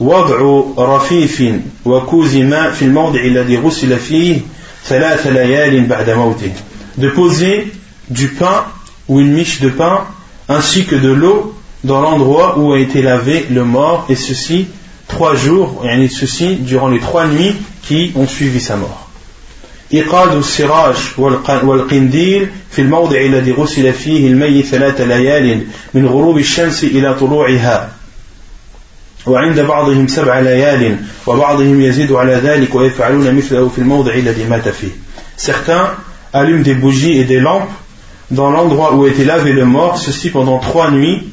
S1: وضع رفيف وكوز ماء في الموضع الذي غسل فيه ثلاث ليال بعد موته de poser du pain ou une miche de pain ainsi que de l'eau dans l'endroit où a été lavé le mort et ceci trois jours et ceci durant les trois nuits qui ont suivi sa mort إيقاد السراج والقنديل في الموضع الذي غسل فيه الميت ثلاث ليال من غروب الشمس إلى طلوعها وعند بعضهم سبع ليال وبعضهم يزيد على ذلك ويفعلون مثله في الموضع الذي مات فيه Certains allument des bougies et des lampes dans l'endroit où était lavé le mort, ceci pendant trois nuits,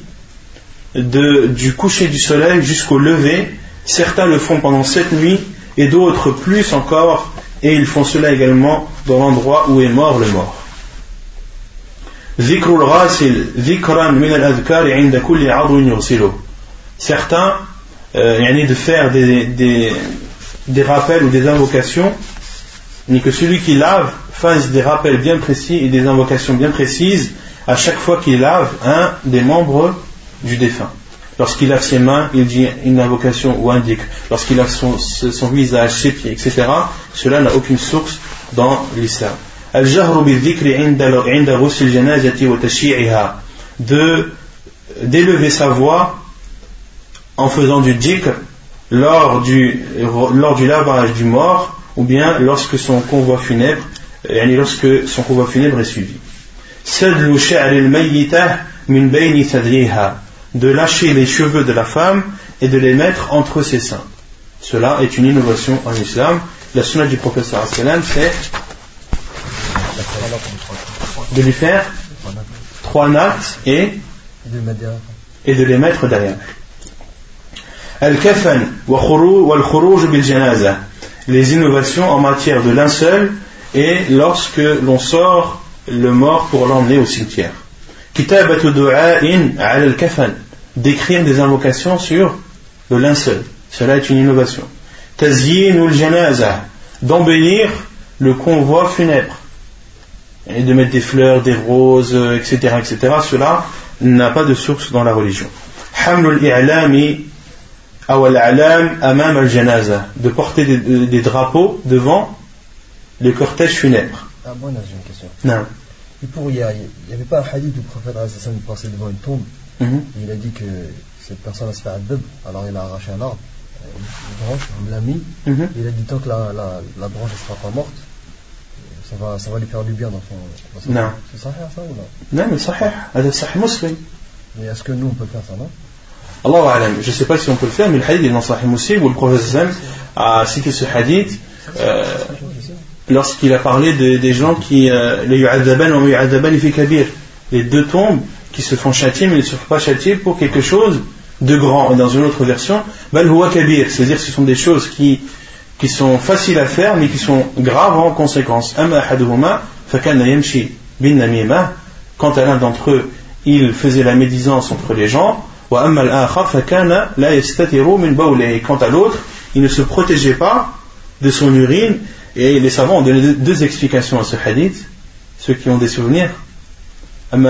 S1: de, du coucher du soleil jusqu'au lever. Certains le font pendant sept nuits et d'autres plus encore et ils font cela également dans l'endroit où est mort le mort. Certains, euh, de faire des, rappels ou des invocations, ni que celui qui lave fasse des rappels bien précis et des invocations bien précises à chaque fois qu'il lave un des membres du défunt. Lorsqu'il lave ses mains, il dit une invocation ou indique. Lorsqu'il lave son, visage, ses pieds, etc. Cela n'a aucune source dans l'islam. de d'élever sa voix en faisant du dhikr lors du, lors du lavage du mort ou bien lorsque son convoi funèbre lorsque son convoi funèbre est suivi de lâcher les cheveux de la femme et de les mettre entre ses seins. Cela est une innovation en islam. La sunna du professeur c'est de lui faire trois nattes et, et de les mettre derrière. Al-kafan les innovations en matière de linceul et lorsque l'on sort le mort pour l'emmener au cimetière. D'écrire des invocations sur le linceul. Cela est une innovation. D'embellir le convoi funèbre. Et de mettre des fleurs, des roses, etc. etc. Cela n'a pas de source dans la religion. De porter des, drapeaux devant le cortège funèbre.
S2: Ah, bon, j'ai une question. Non. Et pour, il n'y avait pas un hadith du prophète qui passait devant une tombe Mhm. Il a dit que cette personne a se fait dub, alors il a arraché un arbre, une branche, il l'a mis, mhm. il a dit tant que la, la, la branche ne sera pas morte, ça va, ça va lui faire du bien dans son.
S1: non.
S2: C'est sahih ça ou non?
S1: Non, mais sahih, c'est sahih muslim.
S2: Mais est-ce que nous on peut le faire ça, non?
S1: Allah alam, je ne sais pas si on peut le faire, mais le hadith est dans Sahih Muslim où le prophète a cité ce hadith euh, lorsqu'il a parlé de, des gens qui euh, les les deux tombes qui se font châtier, mais ne se font pas châtier pour quelque chose de grand. Dans une autre version, kabir, c'est-à-dire que ce sont des choses qui, qui sont faciles à faire, mais qui sont graves en conséquence. Quant à l'un d'entre eux, il faisait la médisance entre les gens. Et quant à l'autre, il ne se protégeait pas de son urine. Et les savants ont donné deux explications à ce hadith. Ceux qui ont des souvenirs. Il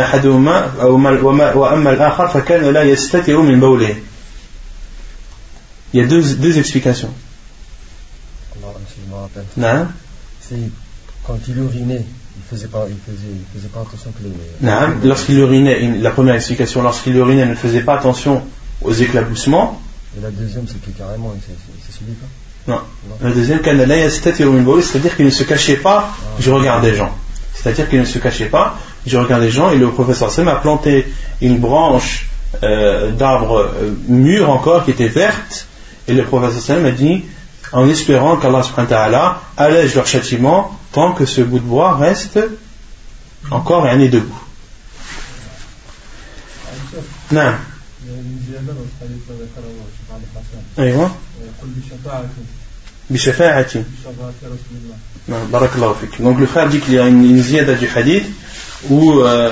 S1: y a deux, deux explications.
S2: Non C'est quand il urinait, il faisait pas, il faisait, il faisait pas attention que les. Non,
S1: lorsqu'il urinait, la première explication, lorsqu'il urinait, il ne faisait pas attention aux éclabussements.
S2: Et la deuxième, c'est que carrément, c'est celui
S1: Non. La deuxième, c'est-à-dire qu'il ne se cachait pas, je regarde des gens. C'est-à-dire qu'il ne se cachait pas, je regarde les gens, et le professeur Sem a planté une branche euh, d'arbre euh, mûr encore qui était verte, et le professeur Sem a dit en espérant qu'Allah allège leur châtiment tant que ce bout de bois reste encore un nez debout. Non. Donc le frère dit qu'il y a une, une du hadith où, euh,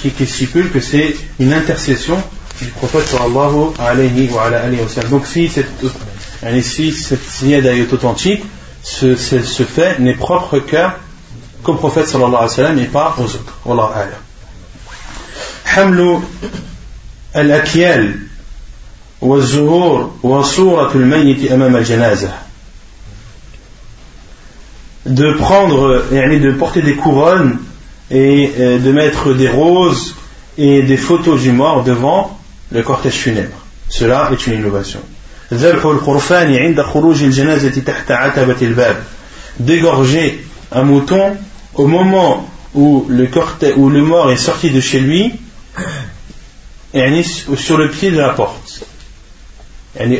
S1: qui, qui, stipule que c'est une intercession du prophète sallallahu alayhi wa alayhi wa sallam. Donc si cette et ici, cette ziyada est authentique, ce, ce, ce fait n'est propre qu'au prophète sallallahu alayhi wa sallam et pas aux autres. Wallahu a'lam. حمل الأكيال والزهور وصورة الميت أمام الجنازة de prendre et de porter des couronnes et euh, de mettre des roses et des photos du mort devant le cortège funèbre. Cela est une innovation. Dégorger un mouton au moment où le, où le mort est sorti de chez lui et sur le pied de la porte.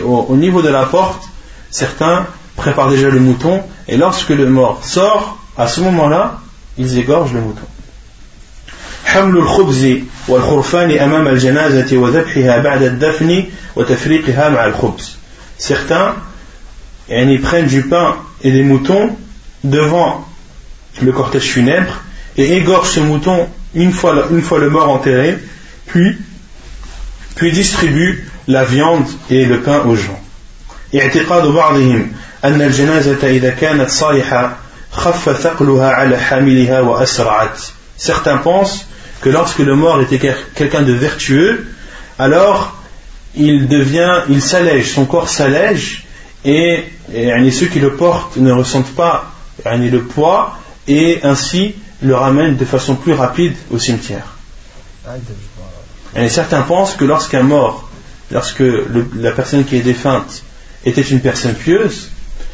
S1: Au niveau de la porte, certains préparent déjà le mouton et lorsque le mort sort, à ce moment-là, ils égorgent le mouton. حمل الخبز والخرفان أمام الجنازة وذبحها بعد الدفن وتفريقها مع الخبز certains ils prennent du pain et des moutons devant le cortège funèbre et égorgent ce mouton une fois, une fois le mort enterré, puis, puis distribuent la viande et le pain aux gens. اعتقاد بعضهم أن الجنازة إذا كانت صالحة خف ثقلها على حاملها وأسرعت. Certains pensent que lorsque le mort était quelqu'un de vertueux, alors il devient, il s'allège, son corps s'allège et, ceux qui le portent ne ressentent pas le poids et ainsi le ramènent de façon plus rapide au cimetière. Et certains pensent que lorsqu'un mort, lorsque la personne qui est défunte était une personne pieuse,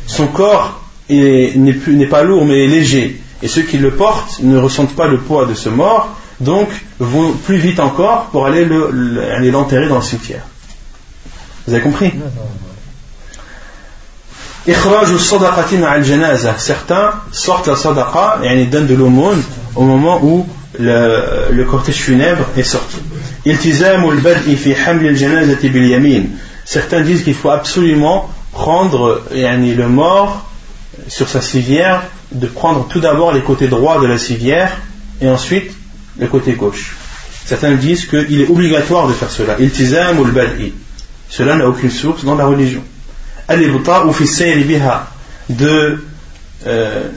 S1: son corps n'est pas lourd mais est léger. Et ceux qui le portent ne ressentent pas le poids de ce mort, donc vont plus vite encore pour aller l'enterrer dans le cimetière. Vous avez compris? Certains sortent la sadaqa et donnent de l'aumône au moment où le cortège funèbre est sorti certains disent qu'il faut absolument prendre le mort sur sa civière de prendre tout d'abord les côtés droits de la civière et ensuite le côté gauche. Certains disent qu'il est obligatoire de faire cela. Cela n'a aucune source dans la religion. De, euh,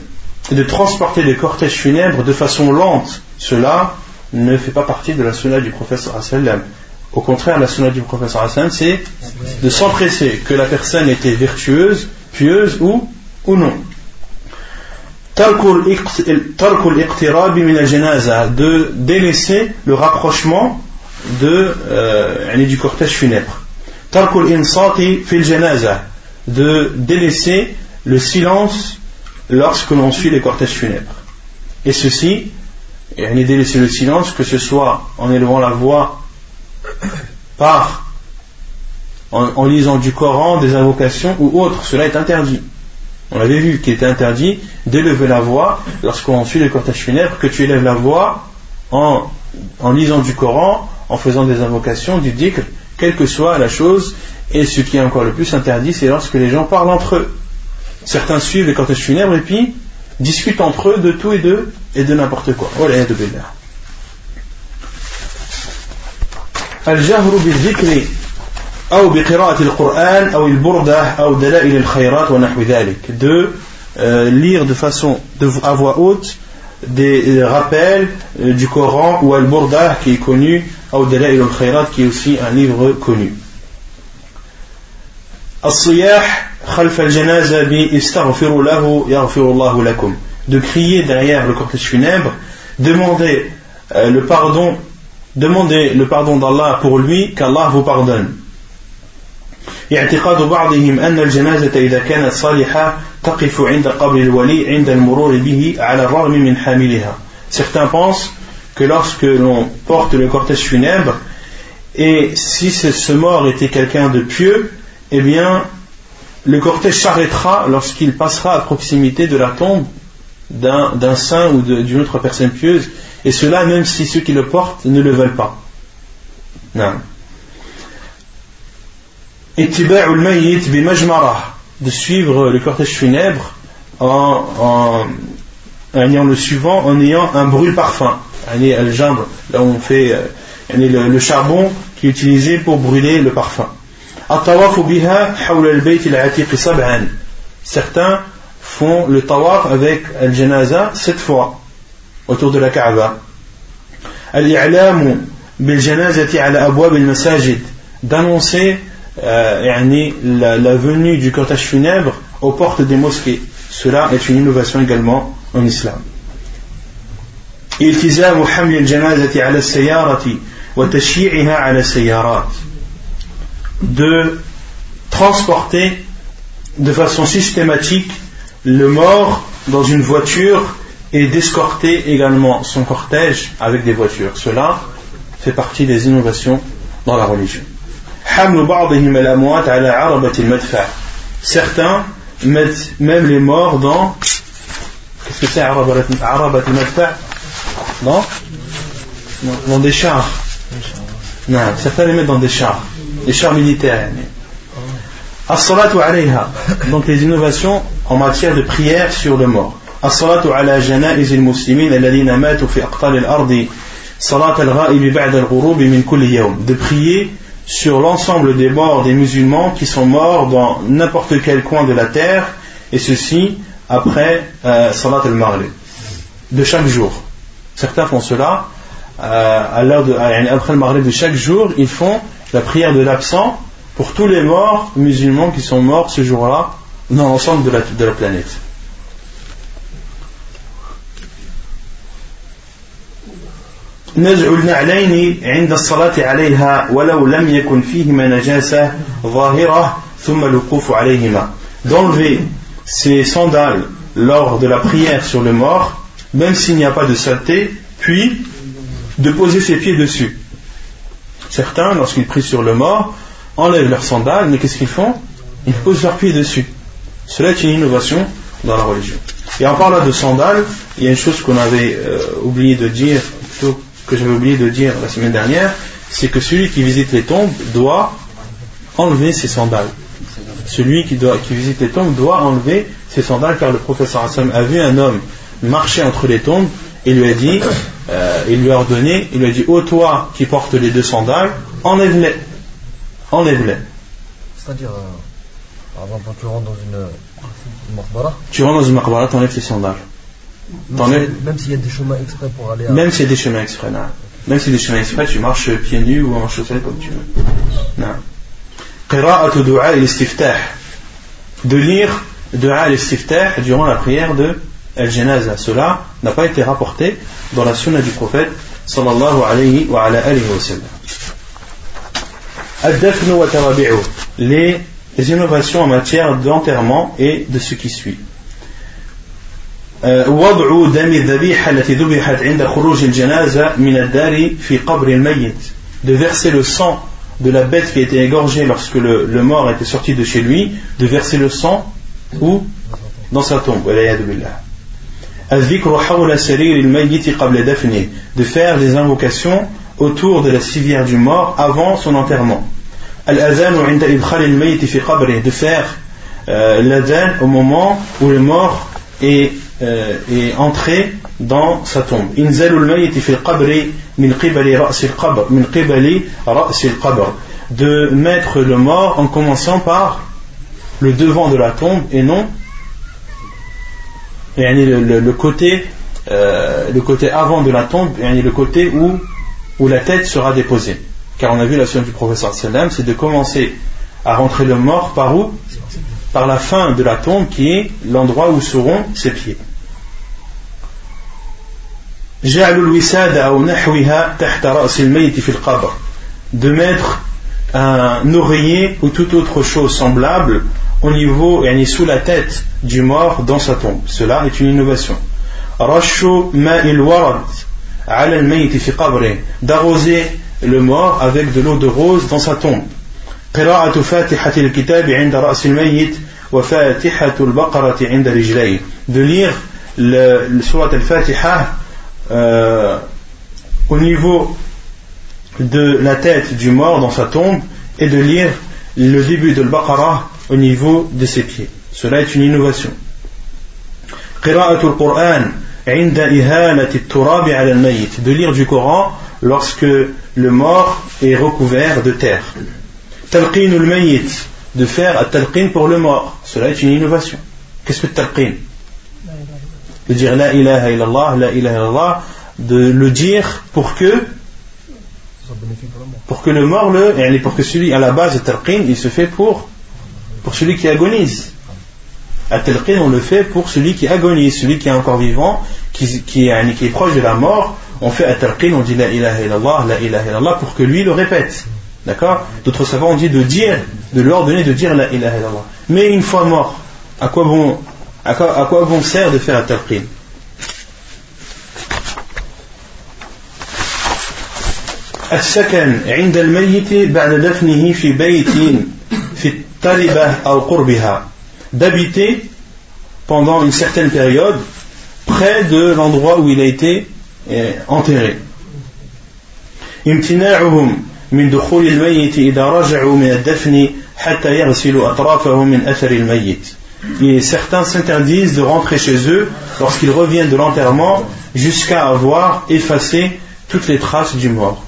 S1: de transporter les cortèges funèbres de façon lente, cela ne fait pas partie de la sunna du professeur Au contraire, la sunna du professeur c'est de s'empresser que la personne était vertueuse, pieuse ou, ou non. de délaisser le rapprochement de, euh, du cortège funèbre de délaisser le silence lorsque l'on suit les cortèges funèbres. Et ceci, et délaisser le silence, que ce soit en élevant la voix par, en, lisant du Coran, des invocations ou autre, cela est interdit. On avait vu qu'il était interdit d'élever la voix lorsqu'on suit les cortèges funèbres, que tu élèves la voix en en lisant du Coran, en faisant des invocations, du dhikr, quelle que soit la chose. Et ce qui est encore le plus interdit, c'est lorsque les gens parlent entre eux. Certains suivent les cortèges funèbres et puis discutent entre eux de tout et de, et de n'importe quoi. Voilà, de الجهر بالذكر أو بقراءة القرآن أو البردة أو دلائل الخيرات ونحو ذلك de euh, lire de façon de, à voix haute des rappels euh, du Coran ou Al-Burda qui est connu ou Dalail al-Khayrat qui est aussi un livre connu الصياح خلف الجنازة بيستغفر له يغفر الله لكم de crier derrière le cortège funèbre demander euh, le pardon demander le pardon d'Allah pour lui qu'Allah vous pardonne اعتقاد بعضهم أن الجنازة إذا كانت صالحة تقف عند قبر الولي عند المرور به على الرغم من حاملها Certains pensent que lorsque l'on porte le cortège funèbre, et si ce mort était quelqu'un de pieux, eh bien, le cortège s'arrêtera lorsqu'il passera à proximité de la tombe d'un saint ou d'une autre personne pieuse, et cela même si ceux qui le portent ne le veulent pas. Non de suivre le cortège funèbre en, en, ayant le suivant en ayant un brûle parfum. Là on fait euh, le charbon qui est utilisé pour brûler le parfum certains font le tawaf avec al-janaza sept fois autour de la Kaaba d'annoncer euh, la, la venue du cortège funèbre aux portes des mosquées. Cela est une innovation également en islam. التزام حمل الجنازة على السيارة وتشييعها على السيارات de transporter de façon systématique le mort dans une voiture et d'escorter également son cortège avec des voitures. Cela fait partie des innovations dans la religion. Certains mettent même les morts dans. Qu'est-ce que c'est Non Dans des chars. Non, certains les mettent dans des chars les chars militaires. As-salatu donc les innovations en matière de prière sur le mort. As-salatu ala muslimin alladhina matu fi aqtal al-ardi salat al-ghaib al-ghurub min kulli yawm. De prier sur l'ensemble des morts des musulmans qui sont morts dans n'importe quel coin de la terre et ceci après euh, salat al-maghrib de chaque jour. Certains font cela euh, après le maghrib de chaque jour, ils font la prière de l'absent pour tous les morts musulmans qui sont morts ce jour-là dans l'ensemble de la, de la planète. نزع النعلين عند الصلاة عليها ولو لم يكن فيهما نجاسة ظاهرة ثم الوقوف عليهما d'enlever ses sandales lors de la prière sur le mort même s'il n'y a pas de saleté puis de poser ses pieds dessus certains lorsqu'ils prient sur le mort enlèvent leurs sandales mais qu'est-ce qu'ils font? Ils posent leurs pieds dessus. Cela est une innovation dans la religion. Et en parlant de sandales il y a une chose qu'on avait euh, oublié de dire plutôt que j'avais oublié de dire la semaine dernière, c'est que celui qui visite les tombes doit enlever ses sandales. Celui qui, qui visite les tombes doit enlever ses sandales car le professeur Hassan a vu un homme marcher entre les tombes et lui a dit, euh, il lui a ordonné, il lui a dit, ô toi qui portes les deux sandales, enlève-les. Enlève-les.
S2: C'est-à-dire, euh, avant quand tu rentres dans une, une
S1: tu rentres dans une maqbara, tu enlèves tes sandales.
S2: Même s'il y a des chemins exprès pour aller à...
S1: Même s'il y a des chemins exprès, non. Même s'il y a des chemins exprès, tu marches pieds nus ou en chaussettes comme tu veux. Non. قراءة دعاء الاستفتاح de lire dua al-istiftah durant la prière de al-janaza. Cela n'a pas été rapporté dans la sunna du prophète sallallahu alayhi wa ala alihi wa sallam. Al-dafnu wa tarabi'u. Les innovations en matière d'enterrement et de ce qui suit. وضع دم الذبيحة التي ذبحت عند خروج الجنازة من الدار في قبر الميت de verser le sang de la bête qui a été égorgée lorsque le, le mort était sorti de chez lui de verser le sang où dans sa tombe de faire des invocations autour de la civière du mort avant son enterrement. de faire euh, l'adhan au moment où le mort est, euh, est entré dans sa tombe. de mettre le mort en commençant par le devant de la tombe et non le, le, le côté euh, le côté avant de la tombe et le côté où, où la tête sera déposée. Car on a vu la science du professeur c'est de commencer à rentrer le mort par où? Par la fin de la tombe qui est l'endroit où seront ses pieds. de mettre un oreiller ou toute autre chose semblable au niveau, et sous la tête du mort dans sa tombe. Cela est une innovation. d'arroser le mort avec de l'eau de rose dans sa tombe. de lire le, le surat al-Fatiha euh, au niveau de la tête du mort dans sa tombe et de lire le début de l'Baqarah au niveau de ses pieds. Cela est une innovation. de lire du Coran lorsque le mort est recouvert de terre. de faire un talqin pour le mort. Cela est une innovation. Qu'est-ce que talqin? De dire la ilaha illallah, la ilaha illallah, de le dire pour que pour que le mort le pour que celui à la base de talqin il se fait pour pour celui qui agonise à talqin on le fait pour celui qui agonise celui qui est encore vivant qui, qui, est, qui est proche de la mort on fait à talqin on dit la ilaha illallah la ilaha illallah pour que lui le répète d'accord d'autres savants ont dit de dire de lui ordonner de dire la ilaha illallah mais une fois mort à quoi bon à quoi, à quoi bon sert de faire à talqin السكن عند الميت بعد دفنه في بيت d'habiter pendant une certaine période près de l'endroit où il a été euh, enterré امتناعهم من دخول الميت إذا رجعوا من الدفن حتى يغسلوا أطرافهم من أثر الميت Et certains s'interdisent de rentrer chez eux lorsqu'ils reviennent de l'enterrement jusqu'à avoir effacé toutes les traces du mort.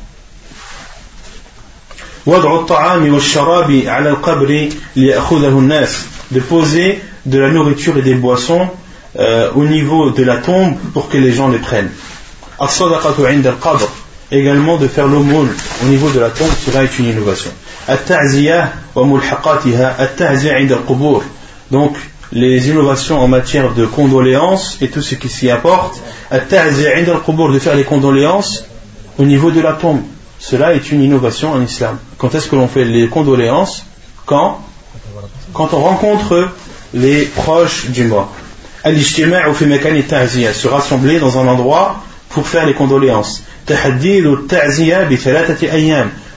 S1: de poser de la nourriture et des boissons euh, au niveau de la tombe pour que les gens les prennent. Également de faire l'aumône au niveau de la tombe cela est une innovation. Donc les innovations en matière de condoléances et tout ce qui s'y apporte. De faire les condoléances au niveau de la tombe cela est une innovation en islam. Quand est-ce que l'on fait les condoléances Quand Quand on rencontre les proches du mort. Se rassembler dans un endroit pour faire les condoléances.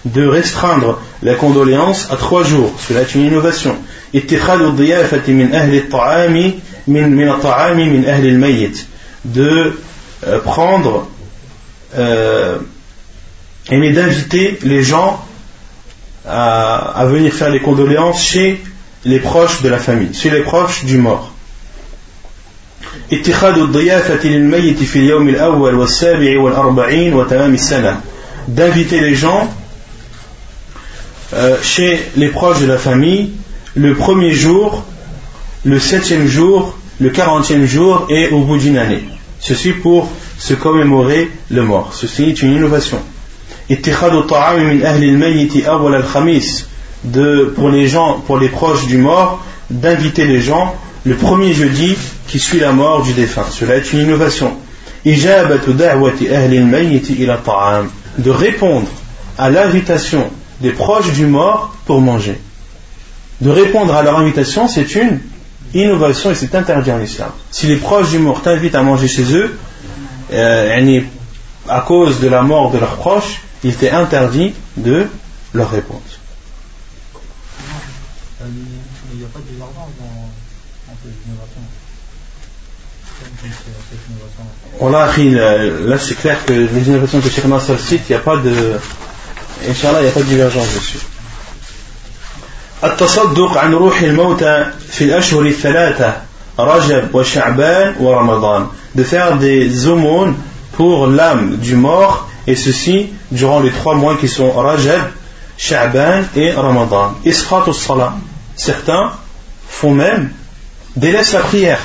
S1: De restreindre la condoléance à trois jours. Cela est une innovation. De euh, prendre euh, et d'inviter les gens à, venir faire les condoléances chez les proches de la famille, chez les proches du mort. d'inviter les gens euh, chez les proches de la famille le premier jour, le septième jour, le quarantième jour et au bout d'une année. Ceci pour se commémorer le mort. Ceci est une innovation de, pour les gens, pour les proches du mort, d'inviter les gens le premier jeudi qui suit la mort du défunt. Cela est une innovation. De répondre à l'invitation des proches du mort pour manger. De répondre à leur invitation, c'est une innovation et c'est interdit en islam. Si les proches du mort t'invitent à manger chez eux, euh, à cause de la mort de leurs proches, il t'est interdit de leur répondre. Il n'y a pas de dans, dans ces innovations. Voilà, là c'est clair que les innovations que Cheikh Nasser cite, il n'y a pas de. Inch'Allah, il n'y a pas de divergence dessus. التصدق عن روح الموتى في الأشهر الثلاثة رجب وشعبان ورمضان de faire des aumônes pour l'âme du mort et ceci durant les trois mois qui sont Rajab, Sha'ban et Ramadan. Isqat salat Certains font même délaissent la prière.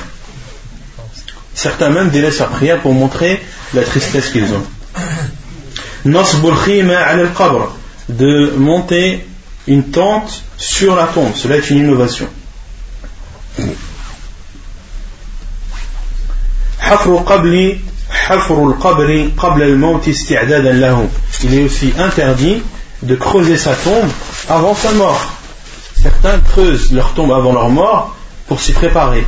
S1: Certains même délaissent la prière pour montrer la tristesse qu'ils ont. Nasbul al de monter une tente sur la tombe. Cela est une innovation. Il est aussi interdit de creuser sa tombe avant sa mort. Certains creusent leur tombe avant leur mort pour s'y préparer.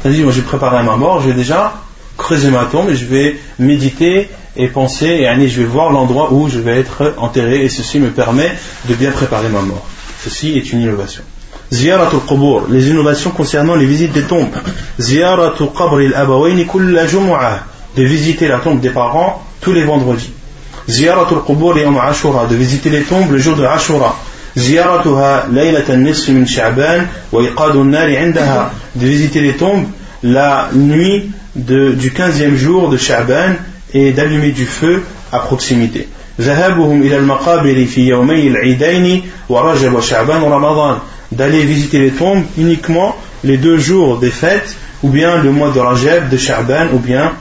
S1: C'est-à-dire, moi j'ai préparé ma mort, je vais déjà creuser ma tombe et je vais méditer et penser, et je vais voir l'endroit où je vais être enterré, et ceci me permet de bien préparer ma mort. Ceci est une innovation. Ziyaratul qubur, les innovations concernant les visites des tombes. Ziyaratul qabr al-abawayni kulla de visiter la tombe des parents tous les vendredis. Ziyaratul qubur yawm ashura, de visiter les tombes le jour de Ashura. زيارتها ليلة النصف من شعبان وإيقاد النار عندها de visiter les tombes la nuit de, du 15e jour de Sha'ban et d'allumer du feu à proximité. ذهابهم إلى المقابر في يومي العيدين ورجب وشعبان ورمضان d'aller visiter les tombes uniquement les deux jours des fêtes ou bien le mois de Rajab, de Sha'ban ou bien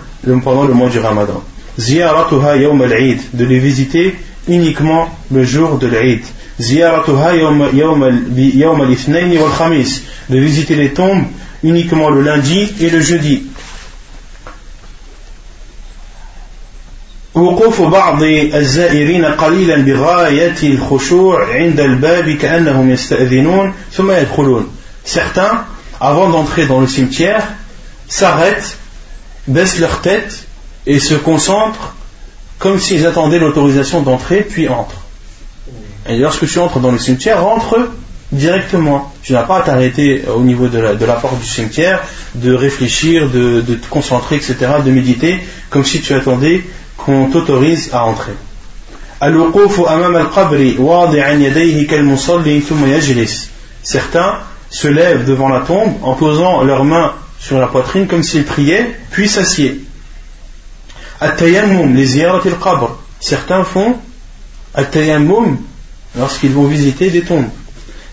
S1: pendant le mois du Ramadan. زيارتها يوم العيد de les visiter uniquement le jour de l'Aïd. زيارتها يوم يوم يوم الاثنين والخميس de visiter les tombes uniquement le lundi et le jeudi. وقوف بعض الزائرين قليلا بغاية الخشوع عند الباب كأنهم يستأذنون ثم يدخلون Certains, avant d'entrer dans le cimetière, s'arrêtent, baissent leur tête et se concentrent comme s'ils attendaient l'autorisation d'entrer, puis entrent. Et lorsque tu entres dans le cimetière, rentre directement. Tu n'as pas à t'arrêter au niveau de la, porte du cimetière, de réfléchir, de, de, te concentrer, etc., de méditer, comme si tu attendais qu'on t'autorise à entrer. Certains se lèvent devant la tombe en posant leurs mains sur la poitrine comme s'ils priaient, puis s'assiedent. Certains font at-tayammum lorsqu'ils vont visiter des tombes.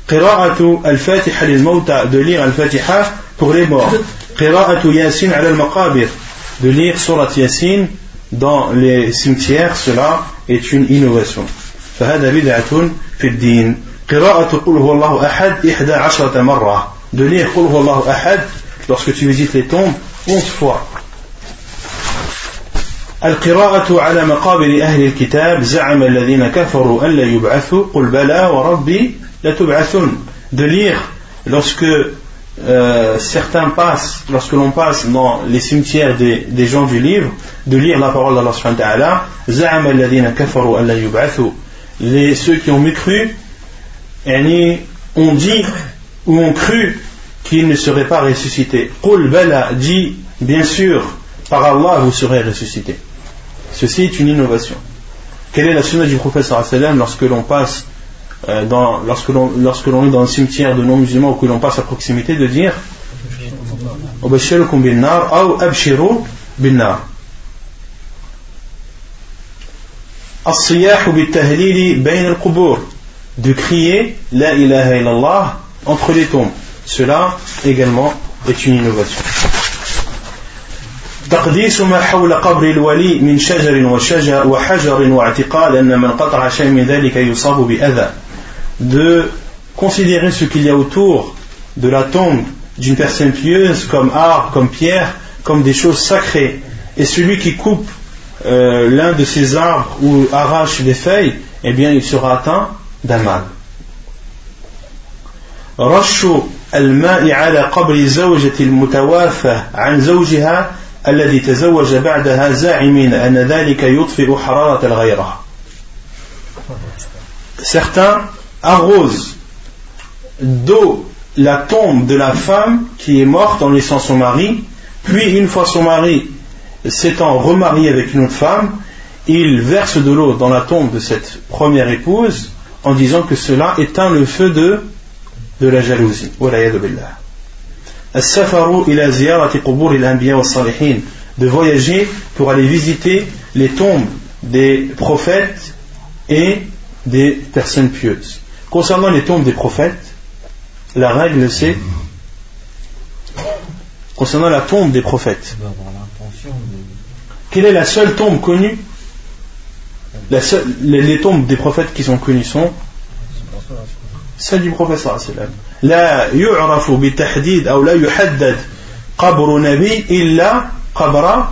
S1: Qira'atu al-Fatiha lil-mawta de lire al-Fatiha pour les morts. Qira'atu Yasin al-Maqabir de lire surat Yasin dans les cimetières, cela est une innovation. فهذا بدعة في الدين قراءة قل هو الله أحد إحدى عشرة مرة de lire قل هو الله أحد lorsque tu visites les tombes 11 fois القراءة على مقابر أهل الكتاب زعم الذين كفروا أن لا يبعثوا قل بلى وربي لتبعثن de lire lorsque euh, certains passent, lorsque l'on passe dans les cimetières des, des, gens du livre, de lire la parole d'Allah subhanahu wa ta'ala, زعم الذين كفروا أن لا يبعثوا les, ceux qui ont mécru ont dit ou ont cru qu'il ne serait pas ressuscité. Qul bala dit bien sûr par Allah vous serez ressuscité. Ceci est une innovation. Quelle est la sunna du prophète sallam lorsque l'on passe euh, dans, lorsque l'on lorsque l'on est dans un cimetière de non-musulmans ou que l'on passe à proximité de dire de crier La ilaha illallah entre les tombes. cela également est une innovation تقديس ما حول قبر الولي من شجر وشجر وحجر واعتقاد أن من قطع شيء من ذلك يصاب بأذى de considérer ce qu'il y a autour de la tombe d'une personne pieuse comme arbre, comme pierre, comme des choses sacrées. Et celui qui coupe euh, l'un de ces arbres ou arrache des feuilles, eh bien il sera atteint d'un mal. رش الماء على قبر زوجة المتوافى عن زوجها الذي تزوج بعدها زاعمين أن ذلك يطفئ حرارة الغيرة Certains arrosent d'eau la tombe de la femme qui est morte en laissant son mari puis une fois son mari s'étant remarié avec une autre femme, il verse de l'eau dans la tombe de cette première épouse en disant que cela éteint le feu de, de la jalousie. De voyager pour aller visiter les tombes des prophètes et des personnes pieuses. Concernant les tombes des prophètes, la règle c'est concernant la tombe des prophètes. Quelle est la seule tombe connue? Les, tombes des prophètes qui sont connues sont celle du professeur La yu'rafu bi tahdid ou la yuhaddad qabru nabi illa qabra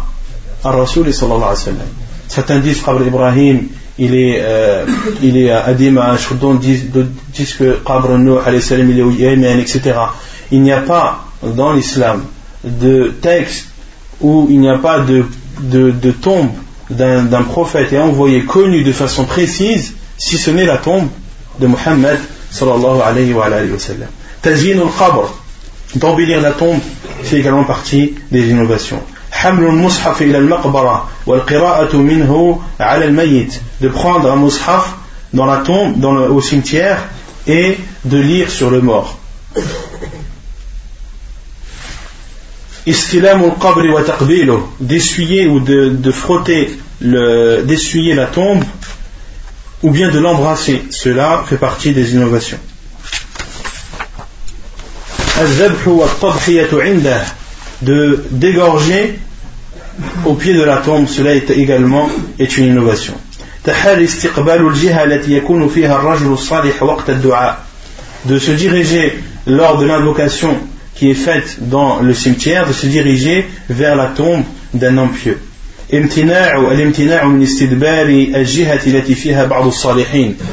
S1: al-rasul sallallahu alayhi wa sallam. Certains disent qabr Ibrahim, il est, euh, il est à Dimash, d'autres disent, que qabr Nuh alayhi salam, il est au Yémen, etc. Il n'y a pas dans l'islam de texte où il n'y a pas de, de, de tombe d'un prophète et envoyé connu de façon précise, si ce n'est la tombe de Mohammed sallallahu alayhi wa, alayhi wa sallam. Tazyin al-qabr, d'embellir la tombe, c'est également partie des innovations. حمل المصحف إلى المقبرة والقراءة منه على الميت de prendre un mushaf dans la tombe, dans le, au cimetière et de lire sur le mort. istilam al-qabr wa taqbiluh d'essuyer ou de, de frotter d'essuyer la tombe ou bien de l'embrasser. Cela fait partie des innovations. De dégorger au pied de la tombe cela est également est une innovation. De se diriger lors de l'invocation qui est faite dans le cimetière de se diriger vers la tombe d'un homme pieux.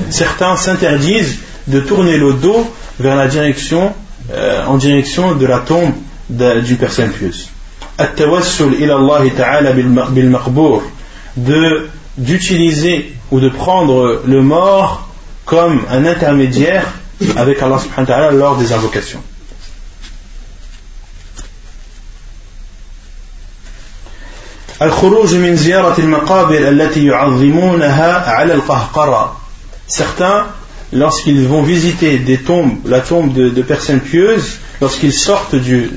S1: Certains s'interdisent de tourner le dos vers la direction, euh, en direction de la tombe d'une personne pieuse. d'utiliser ou de prendre le mort comme un intermédiaire avec Allah subhanahu wa ta'ala lors des invocations. Certains, lorsqu'ils vont visiter des tombes, la tombe de, personnes pieuses, lorsqu'ils sortent du,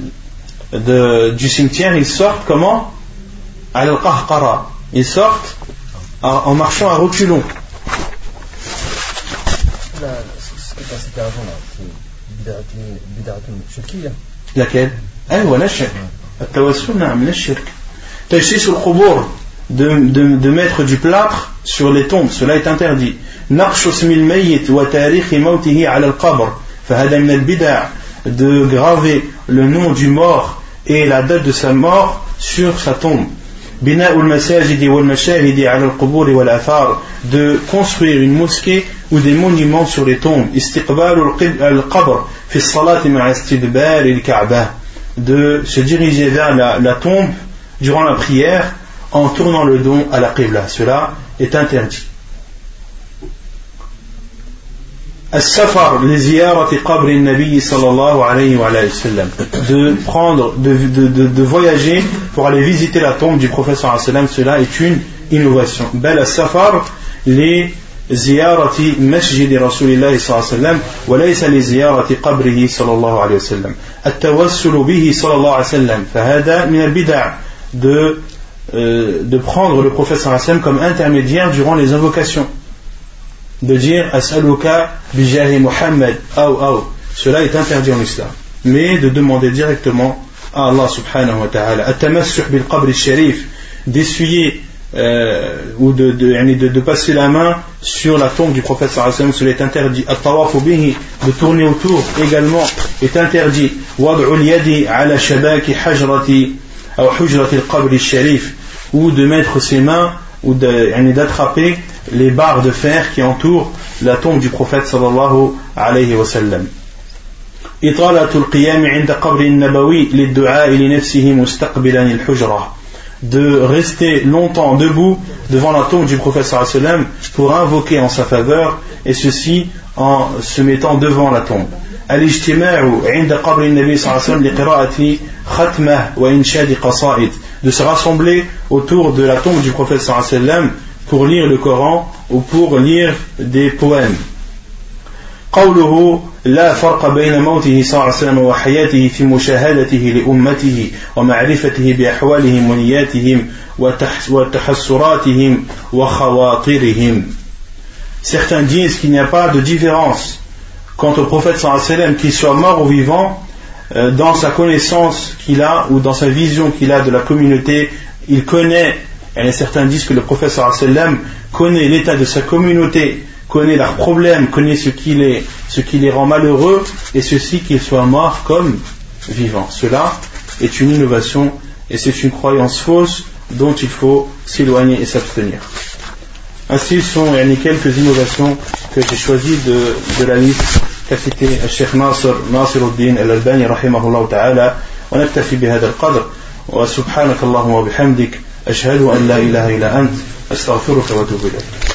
S1: du cimetière, ils sortent comment? Ils sortent en marchant à reculons. Laquelle? Sur le de, de, de mettre du plâtre sur les tombes, cela est interdit. de graver le nom du mort et la date de sa mort sur sa tombe. de construire une mosquée ou des monuments sur les tombes. de se diriger vers la, la tombe durant la prière en tournant le dos à la Qibla. Cela est interdit. السفر لزيارة قبر النبي صلى الله عليه وعلى وسلم de prendre de, de, de, de, voyager pour aller visiter la tombe du prophète صلى الله عليه وسلم cela est une innovation بل السفر لزيارة مسجد رسول الله صلى الله عليه وسلم وليس لزيارة قبره صلى الله عليه وسلم التوسل به صلى الله عليه وسلم فهذا من البدع de, euh, de prendre le prophète sallam comme intermédiaire durant les invocations. De dire As'aluka bijahi Muhammad, Cela est interdit en islam. Mais de demander directement à Allah subhanahu wa ta'ala. At-tamassuh bil qabr sharif, d'essuyer euh, ou de, de, de, passer la main sur la tombe du prophète sallam, cela est interdit. De tourner autour également est interdit. Ala shabaki hajrati ou de mettre ses mains ou d'attraper les barres de fer qui entourent la tombe du prophète sallallahu alayhi wa sallam. de rester longtemps debout devant la tombe du prophète sallallahu alayhi wa sallam pour invoquer en sa faveur et ceci en se mettant devant la tombe الاجتماع عند قبر النبي صلى الله عليه وسلم لقراءة de se rassembler autour de la tombe du prophète sallam pour lire le Coran ou pour lire des poèmes. قوله لا فرق بين موته صلى الله عليه وسلم وحياته في مشاهدته لأمته ومعرفته بأحوالهم ونياتهم وتحسراتهم وخواطرهم Certains disent qu'il n'y a pas de différence quant au prophète sallallahu alayhi wa sallam, qu'il soit mort ou vivant, euh, dans sa connaissance qu'il a ou dans sa vision qu'il a de la communauté, il connaît, et certains disent que le professeur connaît l'état de sa communauté, connaît leurs problèmes, connaît ce qui, les, rend malheureux, et ceci qu'il soit mort comme vivant. Cela est une innovation et c'est une croyance fausse dont il faut s'éloigner et s'abstenir. Ainsi sont quelques innovations que j'ai choisies de la liste كفتي الشيخ ناصر ناصر الدين الألباني رحمه الله تعالى ونكتفي بهذا القدر. وسبحانك اللهم وبحمدك أشهد أن لا إله إلا أنت أستغفرك وأتوب إليك.